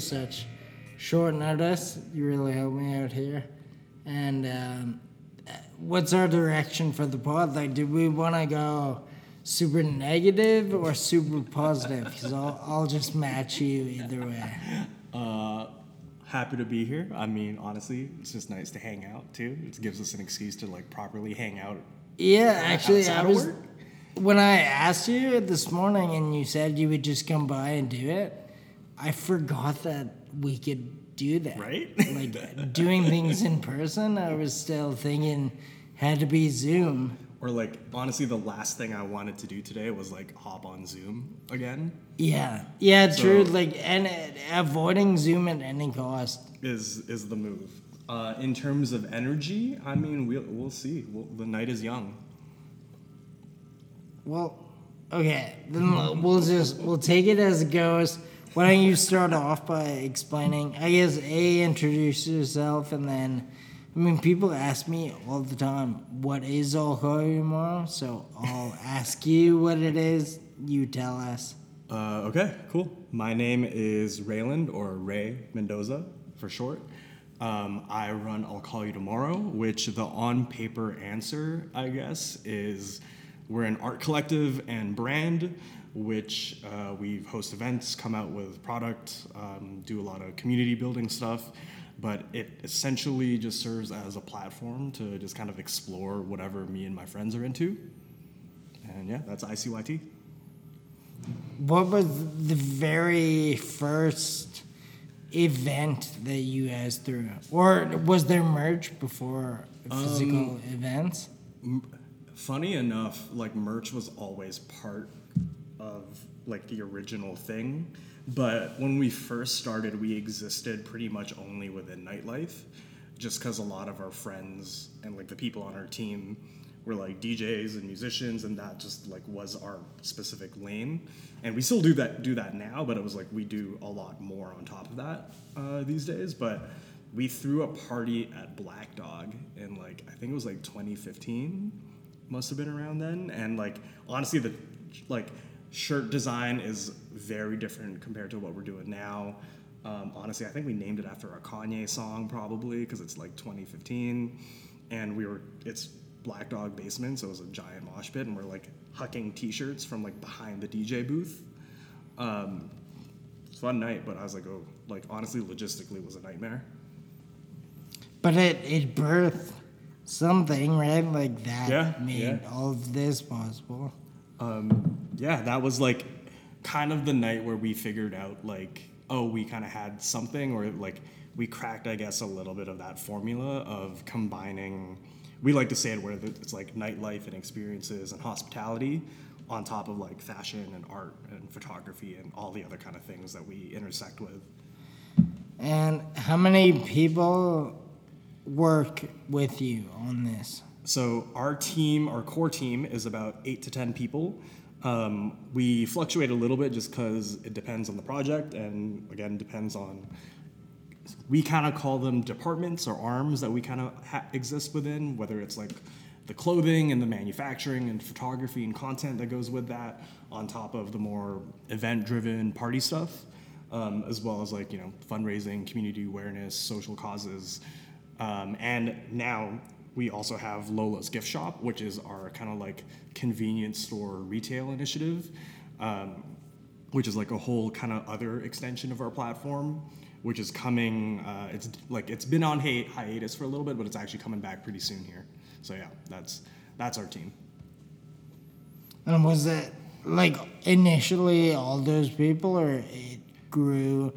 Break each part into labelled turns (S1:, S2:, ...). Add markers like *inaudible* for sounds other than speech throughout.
S1: thank you for coming through such short notice. You really helped me out here. And um, what's our direction for the pod? Like, do we want to go super negative or super positive? Because I'll, I'll just match you either way.
S2: Uh, happy to be here. I mean, honestly, it's just nice to hang out too. It gives us an excuse to like properly hang out.
S1: Yeah, actually, I was. When I asked you this morning and you said you would just come by and do it, I forgot that we could do that.
S2: Right? *laughs*
S1: Like doing things in person, I was still thinking had to be Zoom.
S2: Or like, honestly, the last thing I wanted to do today was like hop on Zoom again.
S1: Yeah, yeah, true. Like and uh, avoiding Zoom at any cost.
S2: Is is the move. Uh, in terms of energy, I mean, we'll we'll see. We'll, the night is young.
S1: Well, okay, then we'll just we'll take it as it goes. Why don't you start off by explaining? I guess a introduce yourself, and then I mean people ask me all the time, "What is Holy tomorrow?" So I'll ask you what it is. You tell us.
S2: Uh, okay, cool. My name is Rayland, or Ray Mendoza for short. Um, I run I'll Call You Tomorrow, which the on paper answer, I guess, is we're an art collective and brand, which uh, we host events, come out with product, um, do a lot of community building stuff. But it essentially just serves as a platform to just kind of explore whatever me and my friends are into. And yeah, that's ICYT.
S1: What was the very first event that you guys threw, or was there merch before physical events?
S2: funny enough like merch was always part of like the original thing. But when we first started we existed pretty much only within nightlife just because a lot of our friends and like the people on our team were like djs and musicians and that just like was our specific lane. And we still do that do that now but it was like we do a lot more on top of that uh, these days. But we threw a party at black dog in like i think it was like 2015 must have been around then. And like honestly the like shirt design is very different compared to what we're doing now um, honestly i think we named it after a kanye song probably because it's like 2015 and we were it's black dog basement so it was a giant mosh pit and we're like hucking t-shirts from like behind the dj booth um, fun night but i was like oh like honestly logistically was a nightmare
S1: But it it birthed something, right? Like that
S2: Yeah,
S1: made
S2: yeah.
S1: all of this possible.
S2: Um, yeah, that was like kind of the night where we figured out like, oh, we kind of had something, or like we cracked, I guess, a little bit of that formula of combining. We like to say it where it's like nightlife and experiences and hospitality on top of like fashion and art and photography and all the other kind of things that we intersect with.
S1: And how many people work with you on this?
S2: So our team, our core team, is about eight to ten people. Um, we fluctuate a little bit just because it depends on the project, and again, depends on. We kind of call them departments or arms that we kind of ha- exist within, whether it's like the clothing and the manufacturing and photography and content that goes with that, on top of the more event-driven party stuff, um, as well as like you know fundraising, community awareness, social causes, um, and now we also have Lola's Gift Shop, which is our kind of like convenience store retail initiative, um, which is like a whole kind of other extension of our platform, which is coming. Uh, it's like it's been on hi- hiatus for a little bit, but it's actually coming back pretty soon here. So yeah, that's that's our team.
S1: And was it like initially all those people, or it grew,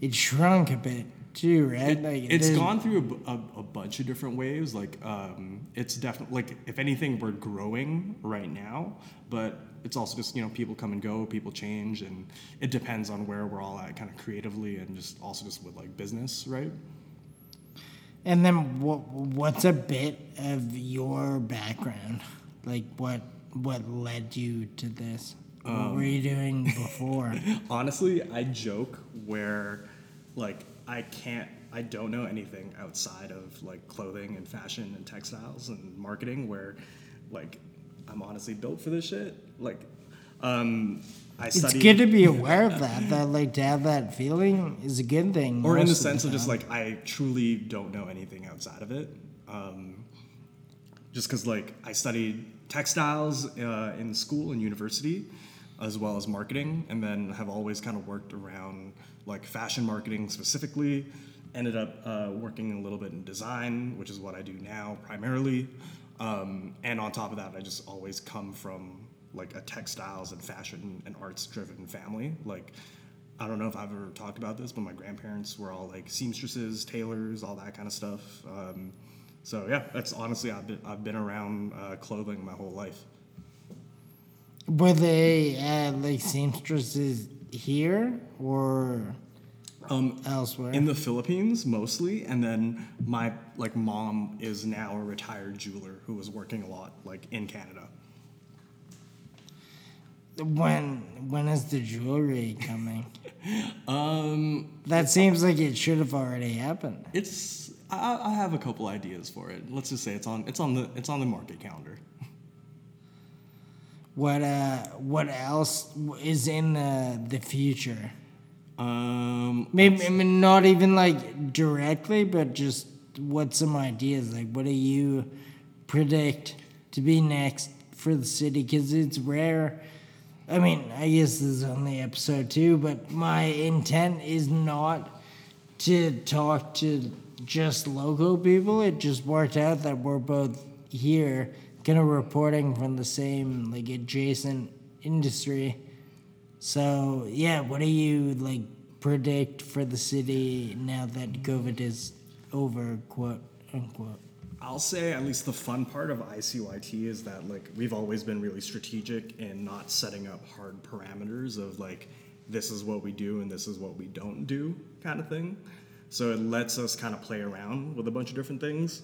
S1: it shrunk a bit too, right? like
S2: It's
S1: there's-
S2: gone through a a, a, bunch of different waves. Like, um, it's definitely like if anything, we're growing right now, but it's also just you know people come and go, people change, and it depends on where we're all at, kind of creatively, and just also just with like business, right?
S1: And then what? What's a bit of your background? Like what? What led you to this? what were you doing before? *laughs*
S2: Honestly, I joke where like I can't I don't know anything outside of like clothing and fashion and textiles and marketing where like I'm honestly built for this shit. Like Um, I
S1: study
S2: It's
S1: good to be aware of that. That like to have that feeling is a good thing.
S2: or in the sense of just like I truly don't know anything outside of it. Um, just because like I studied textiles uh, in school and university, as well as marketing, and then have always kind of worked around like fashion marketing specifically. Ended up uh, working a little bit in design, which is what I do now primarily. Um, and on top of that, I just always come from like a textiles and fashion and arts driven family. Like I don't know if I've ever talked about this, but my grandparents were all like seamstresses, tailors, all that kind of stuff. Um, so yeah, that's honestly I've been I've been around uh, clothing my whole life.
S1: were they uh, like seamstresses here or
S2: Um,
S1: elsewhere?
S2: in the Philippines mostly, and then my like mom is now a retired jeweler who was working a lot like in Canada.
S1: when when is the jewelry coming? *laughs*
S2: Um,
S1: That seems like it should have already happened.
S2: it's I, I have a couple ideas for it. Let's just say it's on it's on the it's on the market calendar.
S1: What uh what else is in the the future?
S2: Um,
S1: Maybe I mean not even like directly, but just what some ideas like what do you predict to be next for the city? Because it's rare. I mean, I guess this is only episode two, but my intent is not to talk to just local people. It just worked out that we're both here, kind of reporting from the same like adjacent industry. So yeah, what do you like predict for the city now that COVID is over, quote unquote?
S2: I'll say at least the fun part of ICYT is that like we've always been really strategic in not setting up hard parameters of like this is what we do and this is what we don't do kind of thing. So it lets us kind of play around with a bunch of different things.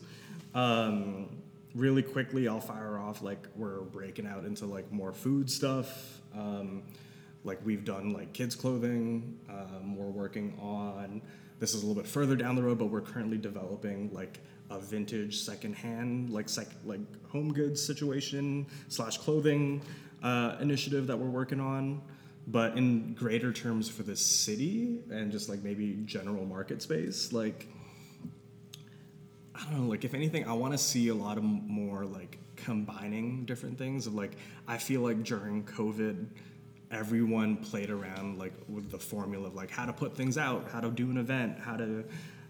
S2: Um, really quickly, I'll fire off like we're breaking out into like more food stuff. Um, like we've done like kids clothing. Um, we're working on this is a little bit further down the road, but we're currently developing like a vintage secondhand like sec- like home goods situation slash clothing uh, initiative that we're working on. But in greater terms for the city and just like maybe general market space, like I don't know, like if anything, I want to see a lot of more like combining different things. Of like, I feel like during COVID, everyone played around like with the formula of like how to put things out, how to do an event, how to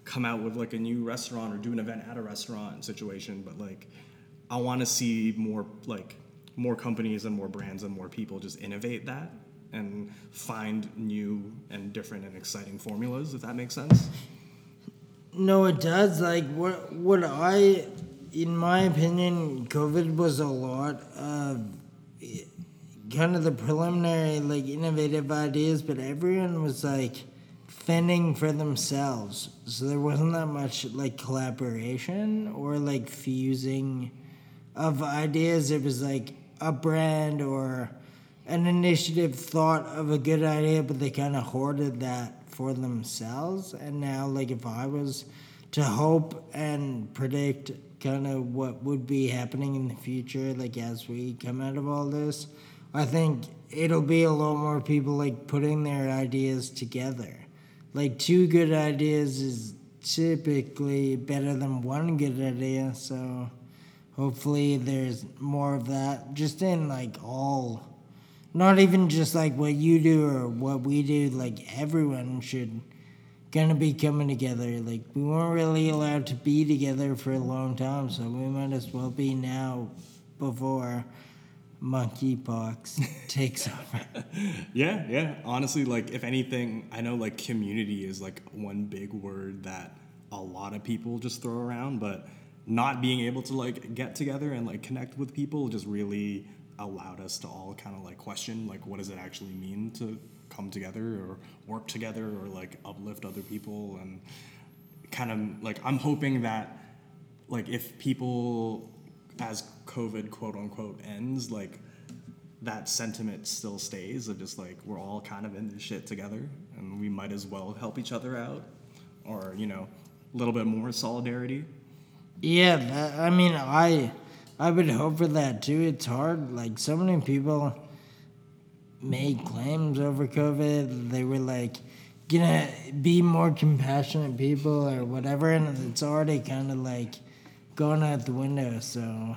S2: come out with like a new restaurant or do an event at a restaurant situation. But like, I want to see more like more companies and more brands and more people just innovate that and find new and different and exciting formulas. If that makes sense.
S1: No, it does. Like what what I, in my opinion, COVID was a lot of kind of the preliminary like innovative ideas, but everyone was like fending for themselves. So there wasn't that much like collaboration or like fusing of ideas. It was like a brand or an initiative thought of a good idea, but they kind of hoarded that for themselves. And now, like, if I was to hope and predict kind of what would be happening in the future, like, as we come out of all this, I think it'll be a lot more people, like, putting their ideas together. Like, two good ideas is typically better than one good idea, so hopefully there's more of that just in like all not even just like what you do or what we do like everyone should gonna be coming together like we weren't really allowed to be together for a long time so we might as well be now before monkeypox *laughs* takes over
S2: Yeah, yeah. Honestly, like if anything, I know like community is like one big word that a lot of people just throw around, but not being able to like get together and like connect with people just really allowed us to all kind of like question like what does it actually mean to come together or work together or like uplift other people? And kind of like I'm hoping that like if people as COVID quote unquote ends, like that sentiment still stays of just like we're all kind of in this shit together and we might as well help each other out or you know a little bit more solidarity.
S1: Yeah, I mean, I I would hope for that too. It's hard. Like so many people, made claims over COVID. They were like gonna be more compassionate people or whatever, and it's already kind of like going out the window. So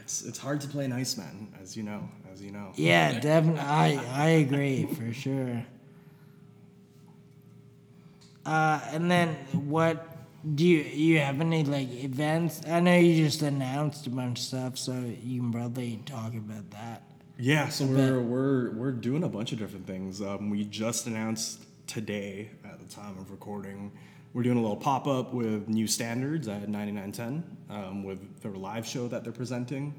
S2: It's, it's hard to play nice man, as you know, as you know.
S1: yeah, definitely, I I agree for sure. Uh, and then what do you you have any like events? I know you just announced a bunch of stuff, so you can probably talk about that.
S2: Yeah, so we're we're we're doing a bunch of different things. Um, we just announced today, at the time of recording, we're doing a little pop up with new standards at 9910 um, with their live show that they're presenting,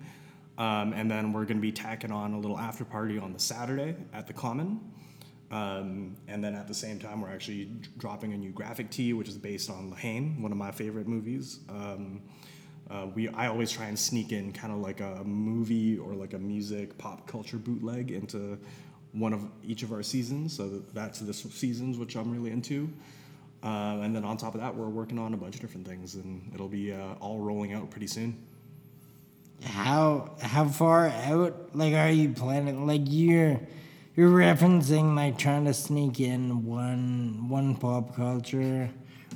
S2: um, and then we're going to be tacking on a little after party on the Saturday at the Common. Um, and then at the same time, we're actually dropping a new graphic tee, which is based on La Haine, one of my favorite movies. Um, uh, we I always try and sneak in kind of like a movie or like a music pop culture bootleg into one of each of our seasons. So that's this season's, which I'm really into. Uh, and then on top of that, we're working on a bunch of different things, and it'll be uh, all rolling out pretty soon.
S1: How how far out like are you planning? Like you're you're referencing like trying to sneak in one one pop culture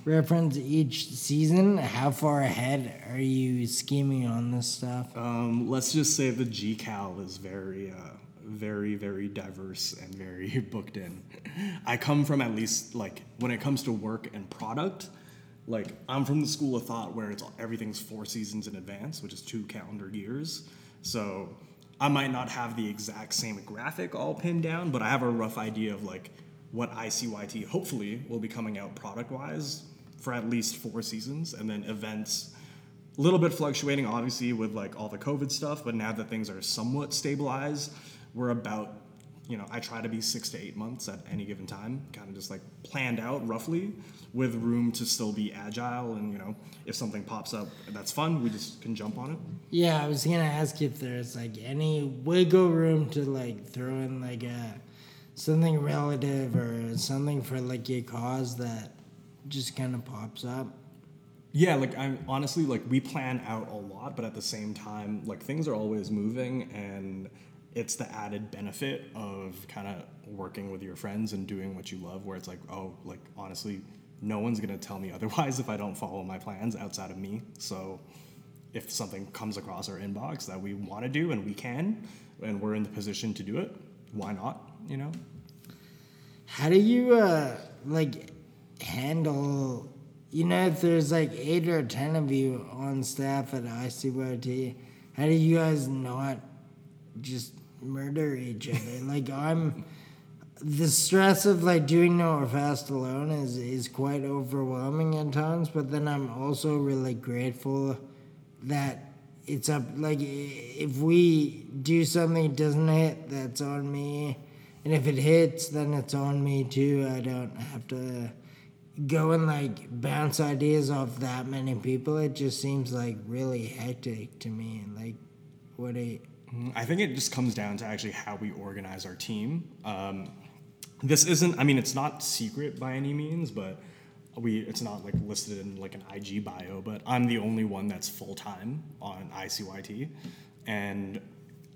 S1: reference each season. How far ahead are you scheming on this stuff?
S2: Um, let's just say the GCal is very, uh, very, very diverse and very *laughs* booked in. I come from at least like when it comes to work and product, like I'm from the school of thought where it's everything's four seasons in advance, which is two calendar years. So I might not have the exact same graphic all pinned down, but I have a rough idea of like what ICYT hopefully will be coming out product wise for at least four seasons, and then events a little bit fluctuating obviously with like all the covid stuff but now that things are somewhat stabilized we're about you know i try to be six to eight months at any given time kind of just like planned out roughly with room to still be agile and you know if something pops up that's fun we just can jump on it
S1: Yeah, I was gonna ask if there's like any wiggle room to like throw in like a something relative or something for like a cause that just kind of pops up.
S2: Yeah, like I'm honestly like we plan out a lot, but at the same time, like things are always moving and it's the added benefit of kind of working with your friends and doing what you love where it's like, oh, like honestly, no one's going to tell me *laughs* otherwise if I don't follow my plans outside of me. So if something comes across our inbox that we want to do and we can and we're in the position to do it, why not, you know?
S1: How do you uh like handle you know if there's like eight or ten of you on staff at ICYT, how do you guys not just murder each other? like I'm the stress of like doing no fast alone is is quite overwhelming at times, but then I'm also really grateful that it's up like if we do something it doesn't hit that's on me. And if it hits then it's on me too. I don't have to go and like bounce ideas off that many people. It just seems like really hectic to me. Like what a
S2: I think it just comes down to actually how we organize our team. Um, this isn't, I mean, it's not secret by any means, but we it's not like listed in like an IG bio, but I'm the only one that's full time on ICYT, and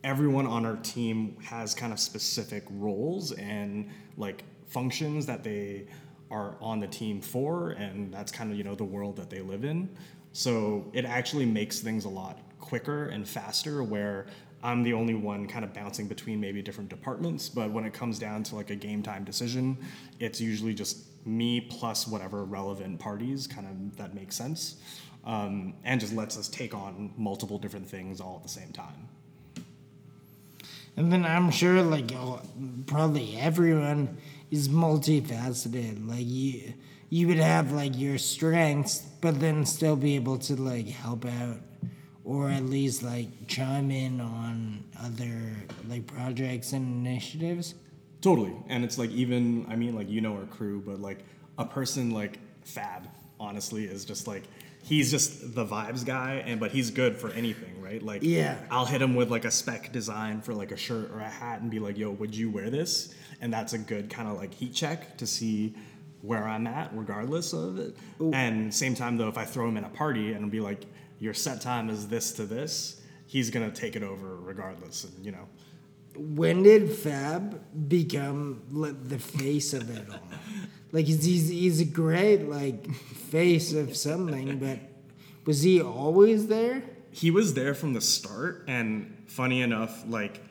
S2: everyone on our team has kind of specific roles and like functions that they are on the team for, and that's kind of you know the world that they live in. So it actually makes things a lot quicker and faster where I'm the only one kind of bouncing between maybe different departments, but when it comes down to like a game time decision, it's usually just me plus whatever relevant parties kind of that makes sense. Um, and just lets us take on multiple different things all at the same time.
S1: And then I'm sure like oh, probably everyone is multifaceted. Like you you would have like your strengths, but then still be able to like help out or at least like chime in on other like projects and initiatives.
S2: Totally. And it's like even I mean like you know our crew, but like a person like Fab, honestly, is just like he's just the vibes guy and but he's good for anything, right? Like
S1: Yeah.
S2: I'll hit him with like a spec design for like a shirt or a hat and be like, yo, would you wear this? And that's a good kind of like heat check to see where I'm at, regardless of it. And same time though, if I throw him in a party and be like, your set time is this to this, he's gonna take it over regardless. And you know,
S1: when did Fab become the face of it all? Like he's he's, he's a great like face of something, but was he always there?
S2: he was there from the start and funny enough like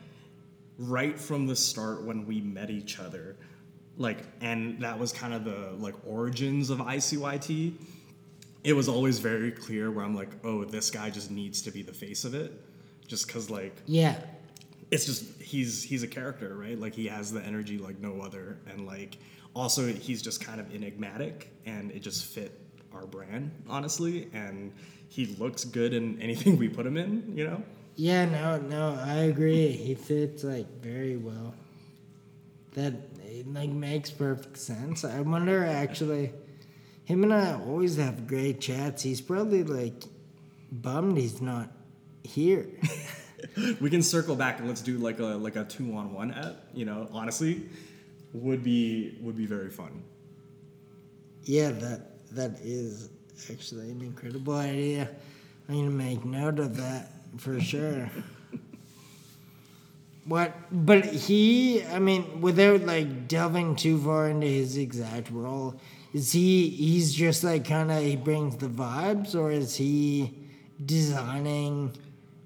S2: right from the start when we met each other like and that was kind of the like origins of ICYT it was always very clear where I'm like oh this guy just needs to be the face of it just cuz like
S1: Yeah.
S2: it's just he's he's a character right like he has the energy like no other and like also he's just kind of enigmatic and it just fit our brand honestly and he looks good in anything we put him in you know
S1: Yeah, no, no, I agree. He fits like very well. That it, like makes perfect sense. I wonder actually, him and I always have great chats. He's probably like bummed he's not here. *laughs*
S2: we can circle back and let's do like a like a two on one app you know honestly would be would be very fun
S1: yeah, that that is actually an incredible idea. I'm gonna make note of that for sure. *laughs* What? But he, I mean, without like delving too far into his exact role, is he? He's just like kind of he brings the vibes, or is he designing,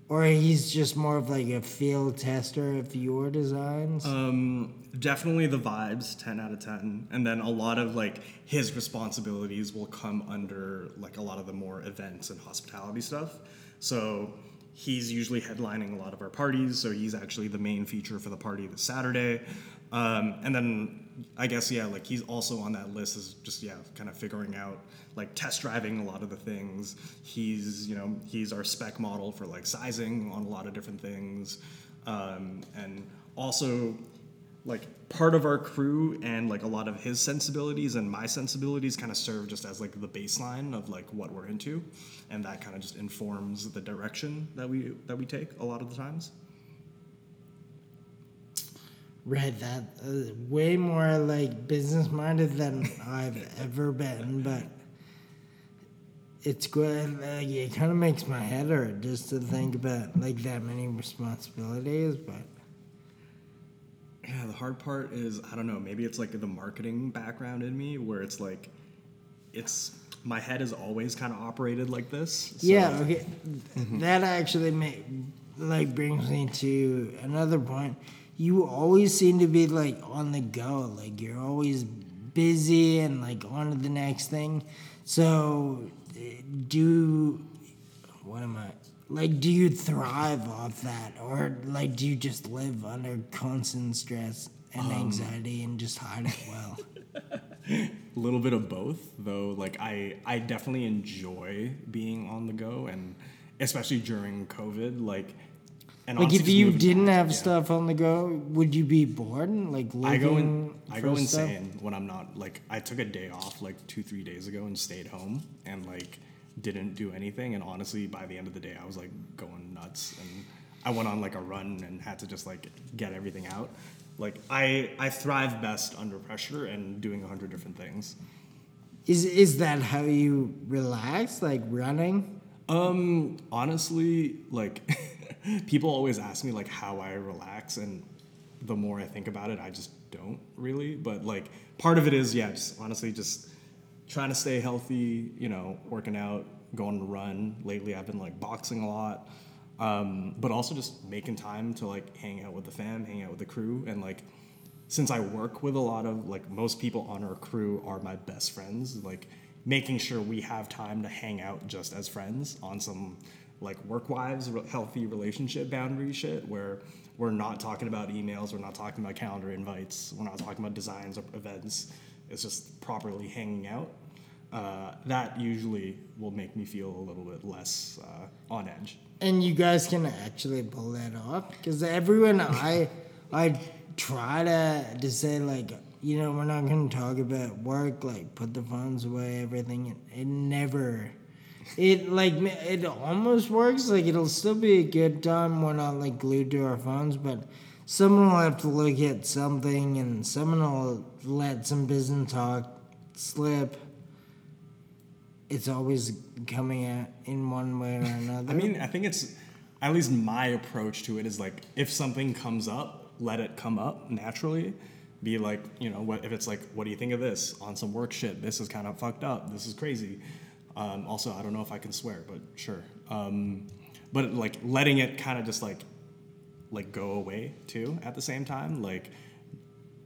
S1: or he's just more of like a field tester of your designs?
S2: um definitely the vibes 10 out of 10 and then a lot of like his responsibilities will come under like a lot of the more events and hospitality stuff so he's usually headlining a lot of our parties so he's actually the main feature for the party this saturday um, and then i guess yeah like he's also on that list is just yeah kind of figuring out like test driving a lot of the things. He's you know he's our spec model for like sizing on a lot of different things. Um, and also like part of our crew and like a lot of his sensibilities and my sensibilities kind of serve just as like the baseline of like what we're into. And that kind of just informs the direction that we that we take a lot of the times
S1: Right, that uh, way more like business minded than I've ever been, but it's good. Like, it kind of makes my head hurt just to think about like that many responsibilities. But
S2: yeah the hard part is i don't know maybe it's like the marketing background in me where it's like it's my head has always kind of operated like this so-
S1: yeah, okay, that actually make like brings me to another point. You always seem to be like on the go, like you're always busy and like on to the next thing. So, do what am I like? Do you thrive off that, or like do you just live under constant stress and um, anxiety and just hide it well? *laughs*
S2: a little bit of both though like i i definitely enjoy being on the go and especially during covid like and
S1: Like if you didn't have
S2: yeah.
S1: stuff on the go, would you be bored? Like looking
S2: I go in, I go
S1: stuff?
S2: insane when I'm not like I took a day off like two three days ago and stayed home and like didn't do anything and honestly by the end of the day I was like going nuts and I went on like a run and had to just like get everything out. Like I I thrive best under pressure and doing a hundred different things.
S1: Is is that how you relax? Like running?
S2: Um, honestly, like *laughs* people always ask me like how I relax, and the more I think about it, I just don't really. But like part of it is yeah, just honestly just trying to stay healthy. You know, working out, going to run. Lately, I've been like boxing a lot. Um, but also just making time to like hang out with the fam, hang out with the crew, and like since I work with a lot of like most people on our crew are my best friends, like making sure we have time to hang out just as friends on some like work wives healthy relationship boundary shit where we're not talking about emails, we're not talking about calendar invites, we're not talking about designs or events. It's just properly hanging out. Uh, that usually will make me feel a little bit less uh, on edge.
S1: And you guys can actually pull that off? Because everyone I I try to to say like you know we're not gonna talk about work like put the phones away everything it, it never it like it almost works like it'll still be a good time we're not like glued to our phones but someone will have to look at something and someone will let some business talk slip it's always coming out in one way or another
S2: I mean, I think it's at least my approach to it is like if something comes up, let it come up naturally. Be like, you know, what if it's like, what do you think of this on some work shit? This is kind of fucked up. This is crazy. Um, also, I don't know if I can swear, but sure. Um, but like letting it kind of just like like go away too at the same time, like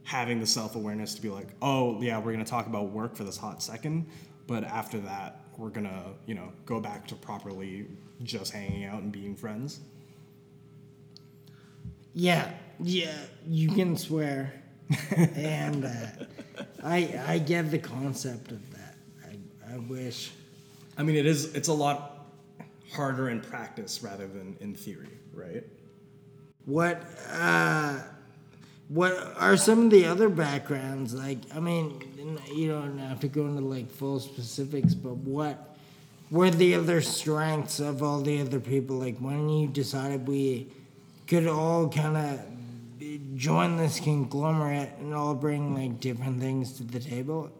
S2: having the self awareness to be like, oh yeah, we're gonna talk about work for this hot second, but after that, we're gonna you know go back to properly just hanging out and being friends.
S1: Yeah, yeah, you can swear, and uh, I I get the concept of that. I I wish.
S2: I mean, it is it's a lot harder in practice rather than in theory, right?
S1: What uh, what are some of the other backgrounds? Like, I mean, you don't have to go into like full specifics, but what were the other strengths of all the other people? Like, when you decided we could all kind of join this conglomerate and all bring like different things to the table.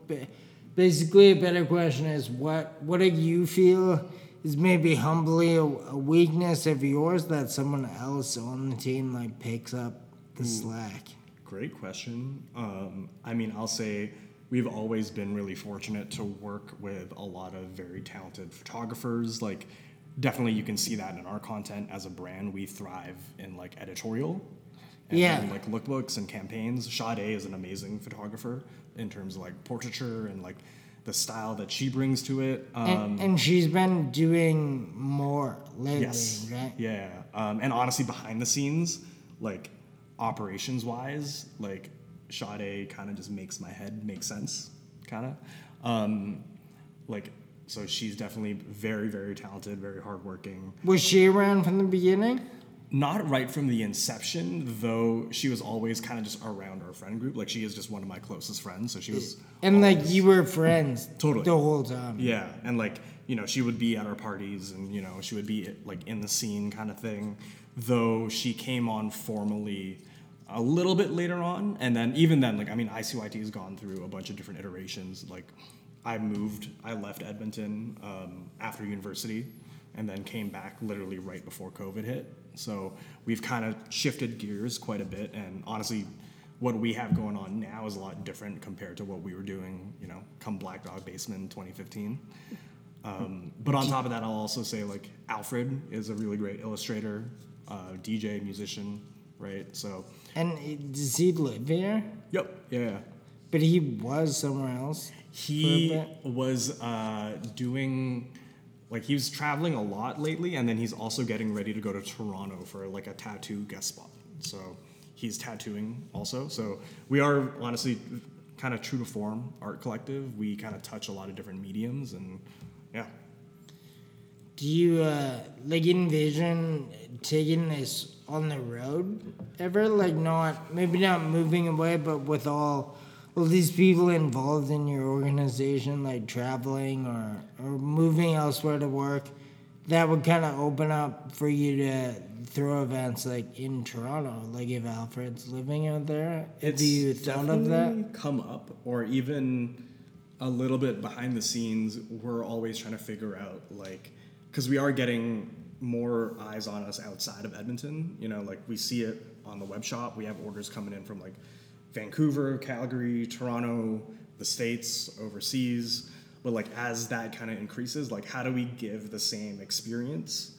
S1: Basically, a better question is what what do you feel is maybe humbly a, a weakness of yours that someone else on the team like picks up the slack?
S2: Great question. Um, I mean, I'll say we've always been really fortunate to work with a lot of very talented photographers. Like, definitely, you can see that in our content as a brand. We thrive in like editorial. And
S1: Yeah.
S2: like lookbooks and campaigns. Sade is an amazing photographer in terms of like portraiture and like the style that she brings to it. Um,
S1: And, and she's been doing more lately,
S2: Yes.
S1: right?
S2: Yeah. Um, and honestly, behind the scenes, like operations wise, like Sade kind of just makes my head make sense, kind of. Um, like, so she's definitely very, very talented, very hardworking.
S1: Was she around from the beginning?
S2: Not right from the inception, though she was always kind of just around our friend group. Like, she is just one of my closest friends, so she was.
S1: And like you were friends
S2: Totally.
S1: the whole time.
S2: Yeah, and like you know, she would be at our parties, and you know, she would be like in the scene kind of thing. Though she came on formally a little bit later on, and then even then, like I mean, ICYT has gone through a bunch of different iterations. Like, I moved, I left Edmonton um, after university, and then came back literally right before COVID hit. So we've kind of shifted gears quite a bit, and honestly. What we have going on now is a lot different compared to what we were doing, you know, come Black Dog Basement in 2015. Um, but on top of that, I'll also say like Alfred is a really great illustrator, uh, DJ, musician, right? So,
S1: And does he live here?
S2: yep, yeah.
S1: But he was somewhere else.
S2: He was uh, doing like he's traveling a lot lately, and then he's also getting ready to go to Toronto for like a tattoo guest spot. So he's tattooing also. So we are honestly kind of true to form art collective. We kind of touch a lot of different mediums, and yeah.
S1: Do you uh, like envision taking this on the road ever? Like not maybe not moving away, but with all all these people involved in your organization, like traveling or or moving elsewhere to work, that would kind of open up for you to throw events like in Toronto. Like if Alfred's living out there, have you thought of that?
S2: come up, or even a little bit behind the scenes. We're always trying to figure out like because we are getting more eyes on us outside of Edmonton. You know, like we see it on the web shop. We have orders coming in from like Vancouver, Calgary, Toronto, the states, overseas. But like as that kind of increases, like how do we give the same experience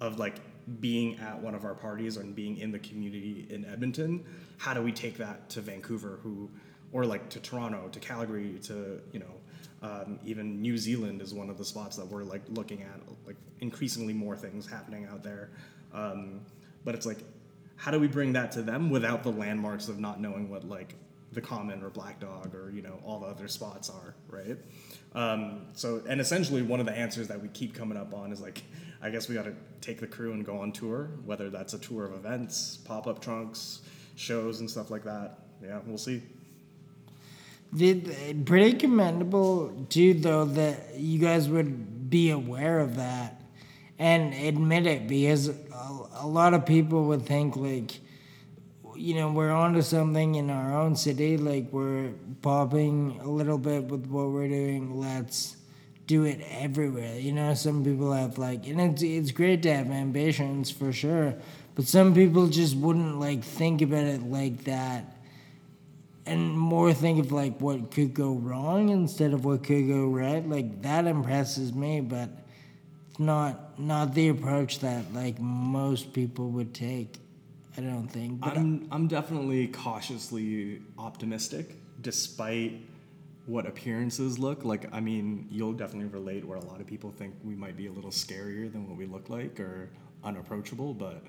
S2: of like being at one of our parties and being in the community in Edmonton? How do we take that to Vancouver, who, or like to Toronto, to Calgary, to you know, um, even New Zealand is one of the spots that we're like looking at, like increasingly more things happening out there. Um, but it's like, how do we bring that to them without the landmarks of not knowing what like the common or black dog or you know all the other spots are right? Um, so and essentially one of the answers that we keep coming up on is like i guess we got to take the crew and go on tour whether that's a tour of events pop-up trunks shows and stuff like that. Yeah we'll see.
S1: Did pretty commendable too, though, that you guys would be aware of that and admit it because a, a lot of people would think like, you know, we're onto something in our own city, like we're popping a little bit with what we're doing. Let's do it everywhere. You know, some people have like, and it's it's great to have ambitions for sure, but some people just wouldn't like think about it like that and more think of like what could go wrong instead of what could go right like that impresses me but not not the approach that like most people would take i don't think but
S2: I'm I'm definitely cautiously optimistic, despite what appearances look like. I mean, you'll definitely relate where a lot of people think we might be a little scarier than what we look like or unapproachable, but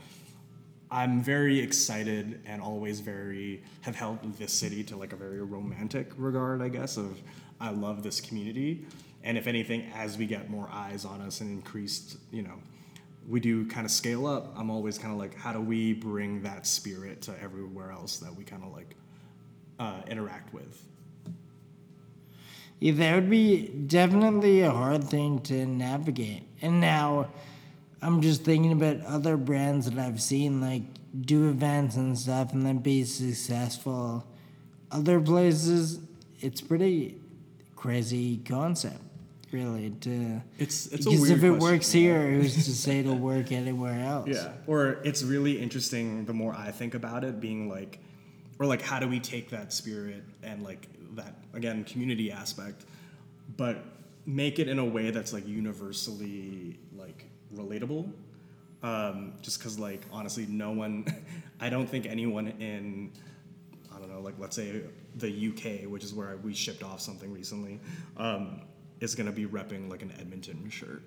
S2: I'm very excited and always very have held this city to like a very romantic regard, I guess, of I love this community. And if anything, as we get more eyes on us and increased, you know, we do kind of scale up, I'm always kind of like, how do we bring that spirit to everywhere else that we kind of like uh, interact with?
S1: Yeah, that would be definitely a hard thing to navigate. And now I'm just thinking about other brands that I've seen like do events and stuff and then be successful. Other places, it's pretty crazy concept, really. To
S2: It's it's
S1: because if it
S2: question.
S1: works here, who's to *laughs* say it'll work anywhere else?
S2: Yeah, or it's really interesting the more I think about it, being like, or like, how do we take that spirit and like that again community aspect, but make it in a way that's like universally like relatable. Um, just because like honestly, no one, *laughs* I don't think anyone in I don't know, like let's say the UK, which is where we shipped off something recently, um, is gonna be repping like an Edmonton shirt.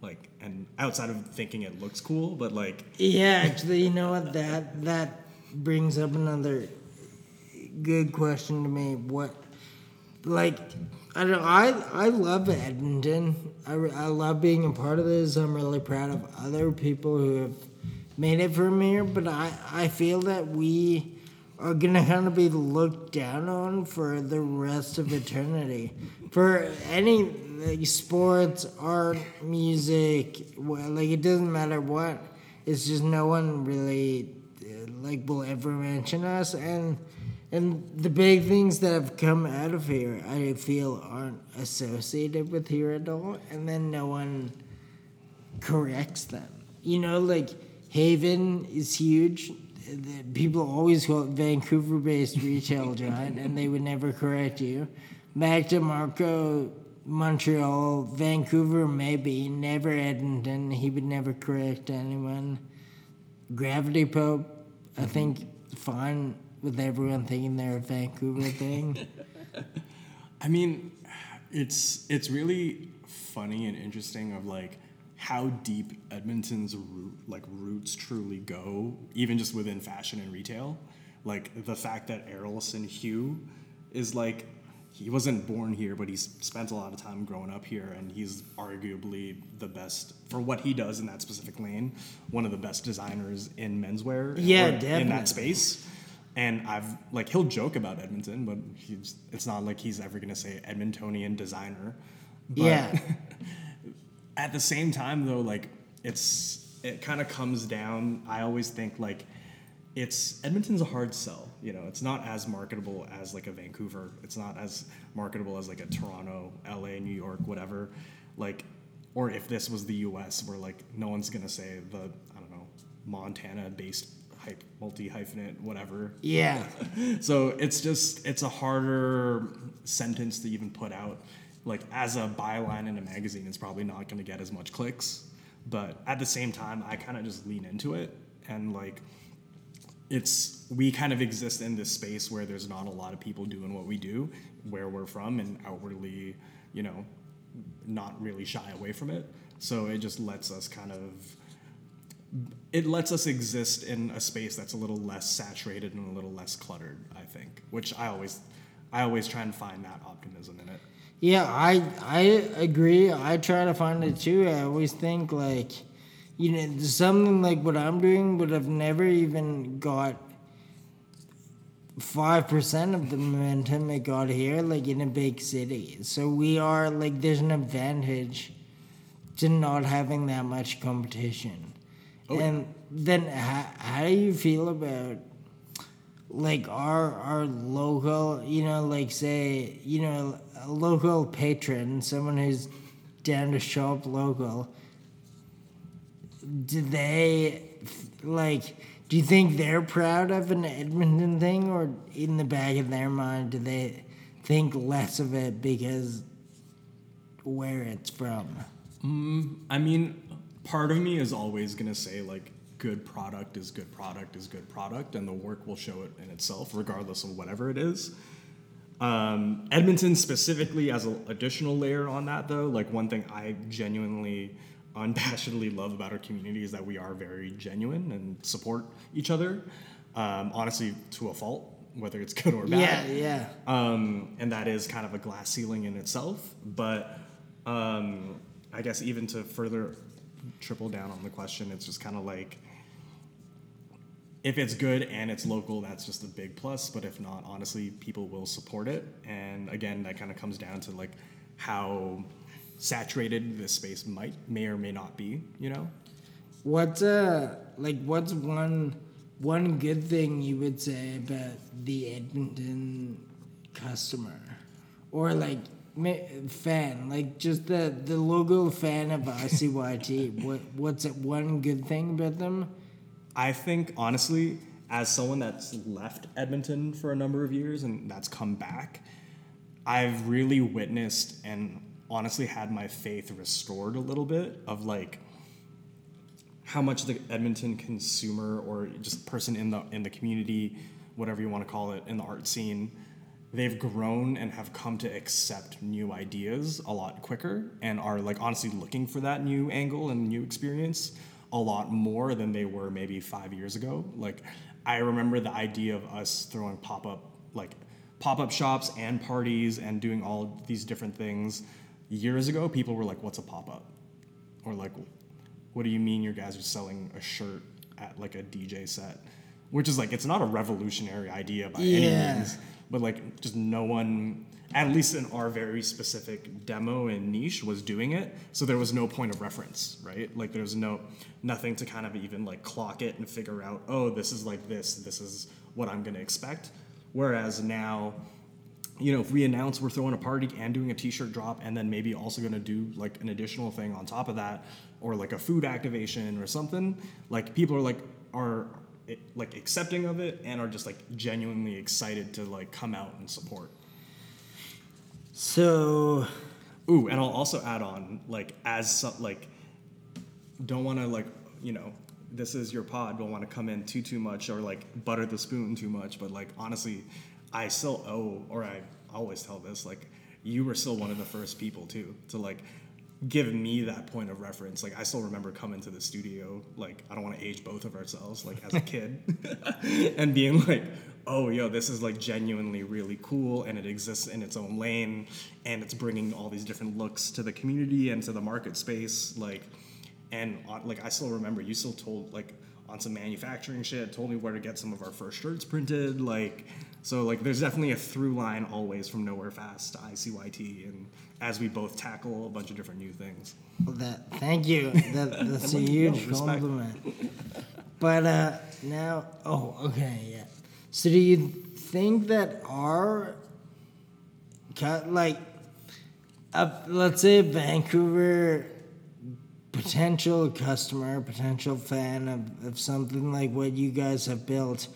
S2: Like, and outside of thinking it looks cool, but like,
S1: Yeah, actually, you know what? That that brings up another good question to me. What, like, I don't. I I love Edmonton. I, I love being a part of this. I'm really proud of other people who have made it from here. But I I feel that we are gonna kind of be looked down on for the rest of eternity. For any like sports, art, music, well, like it doesn't matter what. It's just no one really uh, like will ever mention us and. And the big things that have come out of here, I feel, aren't associated with here at all. And then no one corrects them. You know, like Haven is huge. The- People always call it Vancouver based retail giant, and they would never correct you. Mac DeMarco, Montreal, Vancouver, maybe, never Edmonton. He would never correct anyone. Gravity Pope, I think, fine with everyone thinking they're a Vancouver thing. *laughs*
S2: I mean, it's it's really funny and interesting of like how deep Edmonton's root, like roots truly go, even just within fashion and retail. Like the fact that Errolson Hugh is like he wasn't born here, but he's spent a lot of time growing up here, and he's arguably the best for what he does in that specific lane. One of the best designers in menswear,
S1: Yeah,
S2: or in that space. And I've like he'll joke about Edmonton, but he's it's not like he's ever gonna say Edmontonian designer. But
S1: Yeah. *laughs*
S2: at the same time though, like it's it kind of comes down. I always think like it's Edmonton's a hard sell. You know, it's not as marketable as like a Vancouver. It's not as marketable as like a Toronto, LA, New York, whatever. Like, or if this was the U.S., where like no one's gonna say the I don't know Montana-based hype multi hyphenate whatever.
S1: yeah. *laughs*
S2: So it's just it's a harder sentence to even put out. Like as a byline in a magazine, it's probably not going to get as much clicks. But at the same time, I kind of just lean into it and like it's we kind of exist in this space where there's not a lot of people doing what we do where we're from and outwardly, you know, not really shy away from it. So it just lets us kind of it lets us exist in a space that's a little less saturated and a little less cluttered, I think, which I always I always try and find that optimism in it.
S1: Yeah, I I agree. I try to find it too. I always think like, you know, something like what I'm doing would have never even got five percent of the momentum it got here, like in a big city. So we are like, there's an advantage to not having that much competition.
S2: Oh,
S1: and then, how, how do you feel about like our our local, you know, like say, you know, a local patron, someone who's down to shop local, do they like? Do you think they're proud of an Edmonton thing, or in the back of their mind, do they think less of it because where it's from?
S2: Mm, I mean, part of me is always gonna say like good product is good product is good product, and the work will show it in itself, regardless of whatever it is. Um, Edmonton specifically, as an additional layer on that, though, like one thing I genuinely, unabashedly love about our community is that we are very genuine and support each other. Um, honestly, to a fault, whether it's *laughs* good or bad
S1: Yeah, yeah.
S2: um, and that is kind of a glass ceiling in itself. But um, I guess even to further triple down on the question, it's just kind of like if it's good and it's local, that's just a big plus. But if not, honestly, people will support it. And again, that kind of comes down to like how saturated this space might may or may not be. You know.
S1: What's uh like what's one one good thing you would say about the Edmonton customer, or like fan, like just the the local fan of ICYT? *laughs* what what's it one good thing about them?
S2: I think honestly, as someone that's left Edmonton for a number of years and that's come back, I've really witnessed and honestly had my faith restored a little bit of like how much the Edmonton consumer or just person in the in the community, whatever you want to call it, in the art scene, they've grown and have come to accept new ideas a lot quicker and are like honestly looking for that new angle and new experience a lot more than they were maybe five years ago. Like I remember the idea of us throwing pop up like pop up shops and parties and doing all these different things years ago. People were like, "What's a pop up?" Or like, "What do you mean your guys are selling a shirt at like a DJ set?" Which is like it's not a revolutionary idea by any means, but like just no one at least in our very specific demo and niche was doing it. So there was no point of reference right? Like there was no nothing to kind of even like clock it and figure out oh this is like this this is what i'm going to expect. Whereas now you know if we announce we're throwing a party and doing a t-shirt drop and then maybe also going to do like an additional thing on top of that or like a food activation or something like people are like are like accepting of it and are just like genuinely excited to like come out and support
S1: So
S2: Ooh, and I'll also add on like as some, like don't want to like you know this is your pod don't want to come in too too much or like butter the spoon too much but like honestly I still owe or I always tell this like you were still one of the first people too to like give me that point of reference. Like I still remember coming to the studio like I don't want to age both of ourselves like as a kid *laughs* and being like oh yo this is like genuinely really cool and it exists in its own lane and it's bringing all these different looks to the community and to the market space like and uh, like i still remember you still told like on some manufacturing shit told me where to get some of our first shirts printed like so like there's definitely a through line always from nowhere fast to icyt and as we both tackle a bunch of different new things
S1: that thank you. *laughs* That, that's a huge compliment. But uh, now, oh, okay, yeah. So do you think that our, like, uh, let's say Vancouver potential customer, potential fan of, of something like what you guys have built,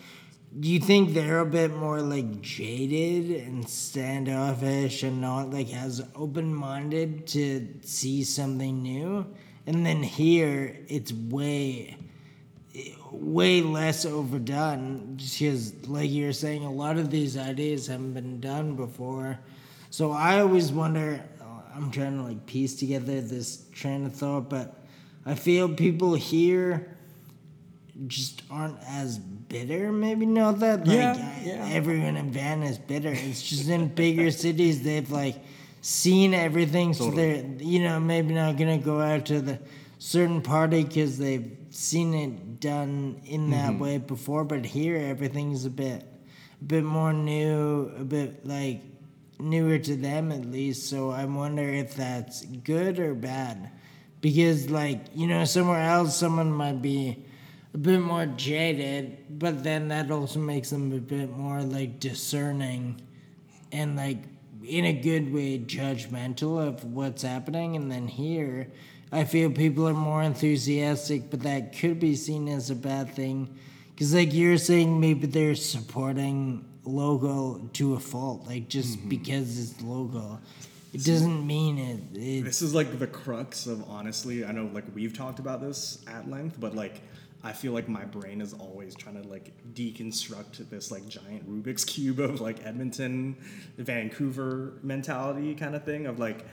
S1: do you think they're a bit more like jaded and standoffish and not like as open minded to see something new? And then here it's way way less overdone because like you were saying a lot of these ideas haven't been done before so i always wonder uh, i'm trying to like piece together this train of thought but i feel people here just aren't as bitter maybe? Not that like
S2: Yeah, yeah.
S1: everyone in van is bitter. It's just in bigger cities they've like seen everything so they're you know maybe not gonna go out to the certain party because they've seen it done in that
S2: Mm-hmm.
S1: way before but here everything's a bit a bit more new a bit like newer to them at least. So i wonder if that's good or bad. Because like you know somewhere else someone might be a bit more jaded but then that also makes them a bit more like discerning and like in a good way judgmental of what's happening and then here I feel people are more enthusiastic, but that could be seen as a bad thing. Because, like you're saying, maybe they're supporting local to a fault, like just
S2: Mm-hmm.
S1: because it's local. It doesn't mean it. it
S2: This is like the crux of honestly. I know like we've talked about this at length, but like I feel like my brain is always trying to like deconstruct this like giant Rubik's cube of like Edmonton, Vancouver mentality kind of thing of like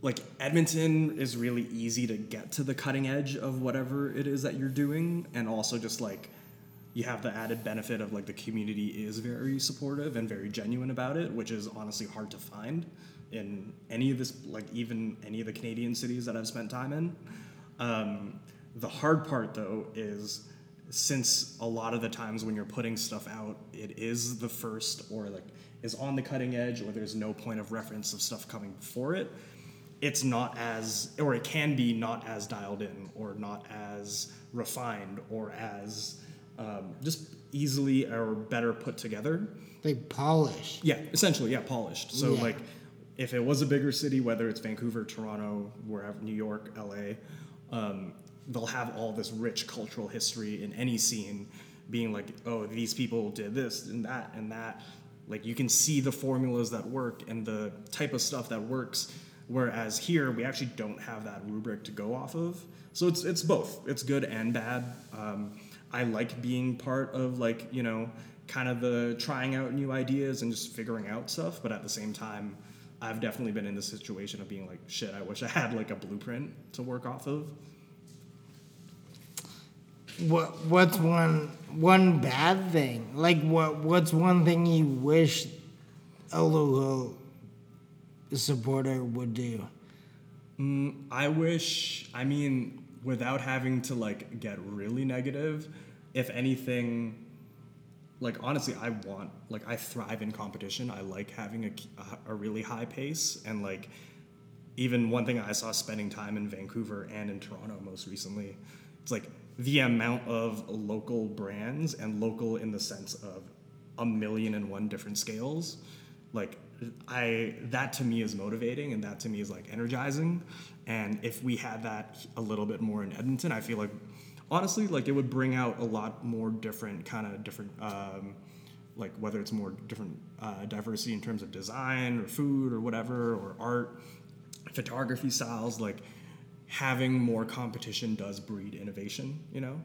S2: like Edmonton is really easy to get to the cutting edge of whatever it is that you're doing and also just like you have the added benefit of like the community is very supportive and very genuine about it which is honestly hard to find in any of this like even any of the canadian cities that i've spent time in. Um, the hard part though is since a lot of the times when you're putting stuff out it is the first or like is on the cutting edge or there's no point of reference of stuff coming before it it's not as or it can be not as dialed in or not as refined or as um, just easily or better put together
S1: like polished.
S2: yeah essentially yeah polished so
S1: Yeah.
S2: like if it was a bigger city whether it's vancouver toronto wherever new york la um, they'll have all this rich cultural history in any scene being like oh these people did this and that and that. Like you can see the formulas that work and the type of stuff that works. Whereas here we actually don't have that rubric to go off of. So it's it's both. It's good and bad. Um, i like being part of like you know kind of the trying out new ideas and just figuring out stuff. But at the same time i've definitely been in the situation of being like shit i wish i had like a blueprint to work off of
S1: What what's one one bad thing? Like what what's one thing you wish a local supporter would do?
S2: Mm, I wish, I mean, without having to like get really negative, if anything, like honestly, I want, like, I thrive in competition. I like having a, a, a really high pace. And like, even one thing I saw spending time in Vancouver and in Toronto most recently, it's like the amount of local brands and local in the sense of a million and one different scales. Like i that to me is motivating and that to me is like energizing. And if we had that a little bit more in edmonton i feel like honestly like it would bring out a lot more different kind of different um, like whether it's more different uh, diversity in terms of design or food or whatever or art photography styles like having more competition does breed innovation you know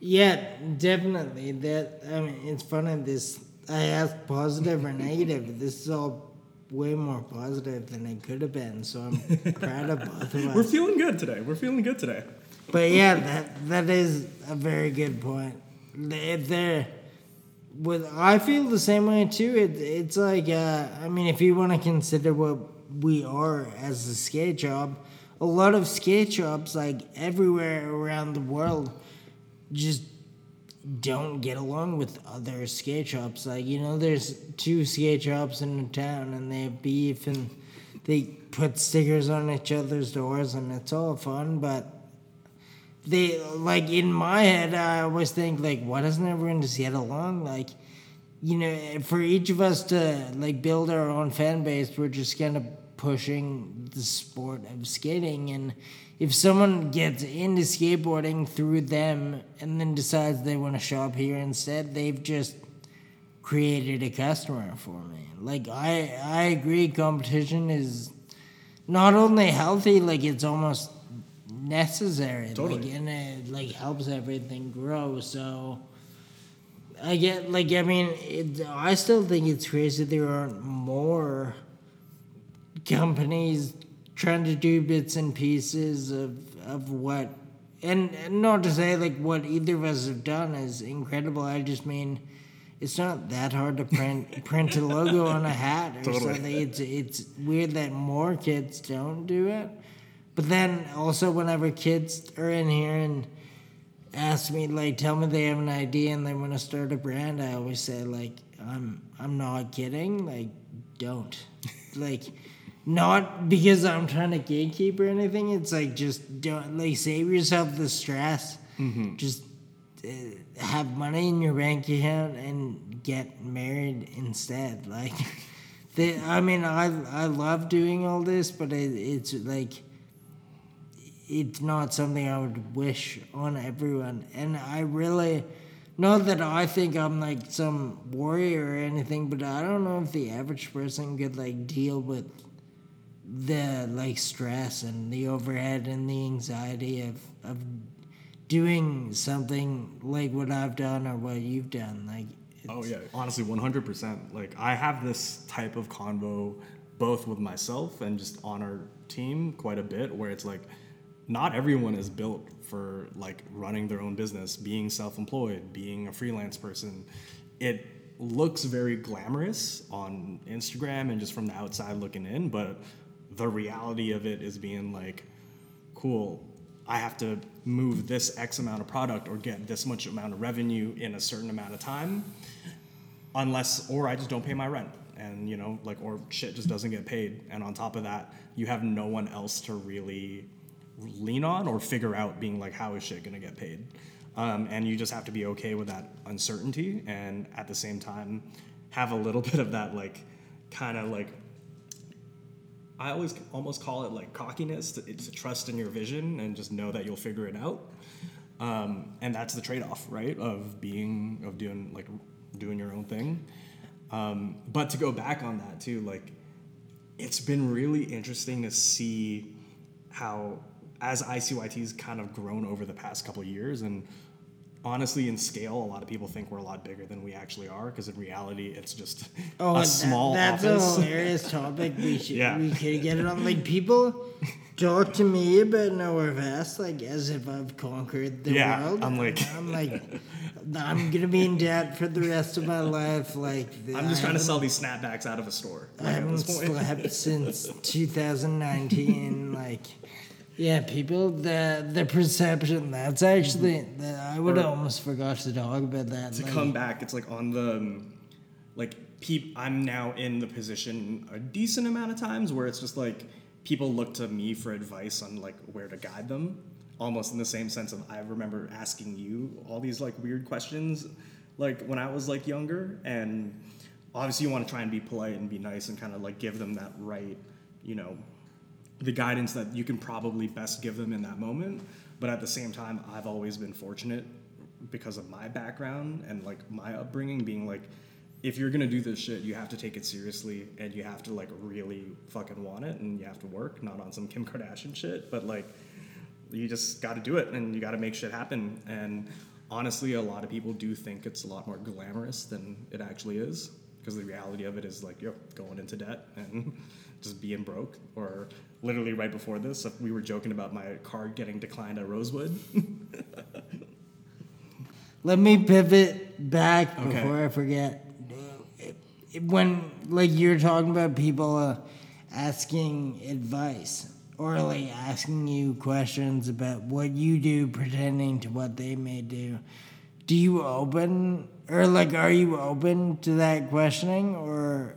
S1: Yeah, definitely. That I mean, it's funny. This I asked positive or negative. This is all way more positive than it could have been. So I'm *laughs* proud of both of us.
S2: we're feeling good today we're feeling good today
S1: But yeah, that that is a very good point. If there, with I feel the same way too. It, it's like uh, I mean, if you want to consider what we are as a skate shop, a lot of skate shops like everywhere around the world just don't get along with other skate shops. Like you know, there's two skate shops in the town, and they have beef, and they put stickers on each other's doors, and it's all fun. But they like in my head, I always think like, why doesn't everyone just get along? Like, you know, for each of us to like build our own fan base, we're just of pushing the sport of skating and if someone gets into skateboarding through them and then decides they want to shop here instead they've just created a customer for me like i i agree competition is not only healthy like it's almost necessary like
S2: Totally.
S1: and it like helps everything grow so I get like I mean it, I still think it's crazy there aren't more companies trying to do bits and pieces of of what and, and not to say like what either of us have done is incredible. I just mean it's not that hard to print *laughs* print a logo on a hat or
S2: Totally.
S1: something. It's it's weird that more kids don't do it. But then also whenever kids are in here and ask me like tell me they have an idea and they want to start a brand, I always say like I'm I'm not kidding. Like don't *laughs* like not because I'm trying to gatekeep or anything. It's like just don't like save yourself the stress. Just uh, have money in your bank account and get married instead. Like *laughs* the, I mean, I I love doing all this, but it, it's like it's not something I would wish on everyone. And I really, not that I think I'm like some warrior or anything, but I don't know if the average person could like deal with the like stress and the overhead and the anxiety of of doing something like what I've done or what you've done. Like,
S2: oh yeah, honestly, one hundred percent. Like I have this type of convo both with myself and just on our team quite a bit, where it's like not everyone is built for like running their own business, being self-employed, being a freelance person. It looks very glamorous on Instagram and just from the outside looking in, but the reality of it is being like, cool, I have to move this X amount of product or get this much amount of revenue in a certain amount of time, unless, or I just don't pay my rent. And, you know, like, or shit just doesn't get paid. And on top of that, you have no one else to really lean on or figure out being like, how is shit gonna get paid? Um, and you just have to be okay with that uncertainty and at the same time have a little *laughs* bit of that, like, kind of like I always almost call it like cockiness. It's to trust in your vision and just know that you'll figure it out. Um, and that's the trade-off, right? Of being of doing like doing your own thing. Um, but to go back on that too, like it's been really interesting to see how as ICYT's kind of grown over the past couple years and honestly in scale a lot of people think we're a lot bigger than we actually are because in reality it's just
S1: Oh,
S2: a
S1: that-
S2: small
S1: that's
S2: office
S1: a hilarious topic. We should
S2: Yeah.
S1: we could get it on. Like people talk to me about Nowhere Fast like as if I've conquered the
S2: Yeah,
S1: world.
S2: I'm like-
S1: I'm like, I'm gonna be in debt for the rest of my life. Like
S2: i'm just
S1: I
S2: trying to sell these snapbacks out of a store
S1: I
S2: like, at
S1: haven't slept since *laughs* 2019. like, yeah, people, the the perception. That's actually, the, I would
S2: Or-
S1: almost forgot to talk about that.
S2: to
S1: like,
S2: come back it's like on the um, like peop i'm now in the position a decent amount of times where it's just like people look to me for advice on like where to guide them almost in the same sense of i remember asking you all these like weird questions like when i was like younger and obviously you want to try and be polite and be nice and kind of like give them that right you know the guidance that you can probably best give them in that moment. But at the same time, I've always been fortunate because of my background and like my upbringing being like, if you're gonna do this shit, you have to take it seriously and you have to like really fucking want it and you have to work, not on some Kim Kardashian shit, but like you just got to do it and you got to make shit happen. And honestly, a lot of people do think it's a lot more glamorous than it actually is because the reality of it is like, yo, going into debt and just being broke. Or literally right before this, we were joking about my card getting declined at Rosewood. *laughs*
S1: Let me pivot back
S2: Okay.
S1: before I forget. When like you're talking about people uh, asking advice or like asking you questions about what you do, pretending to what they may do, do you open or like are you open to that questioning or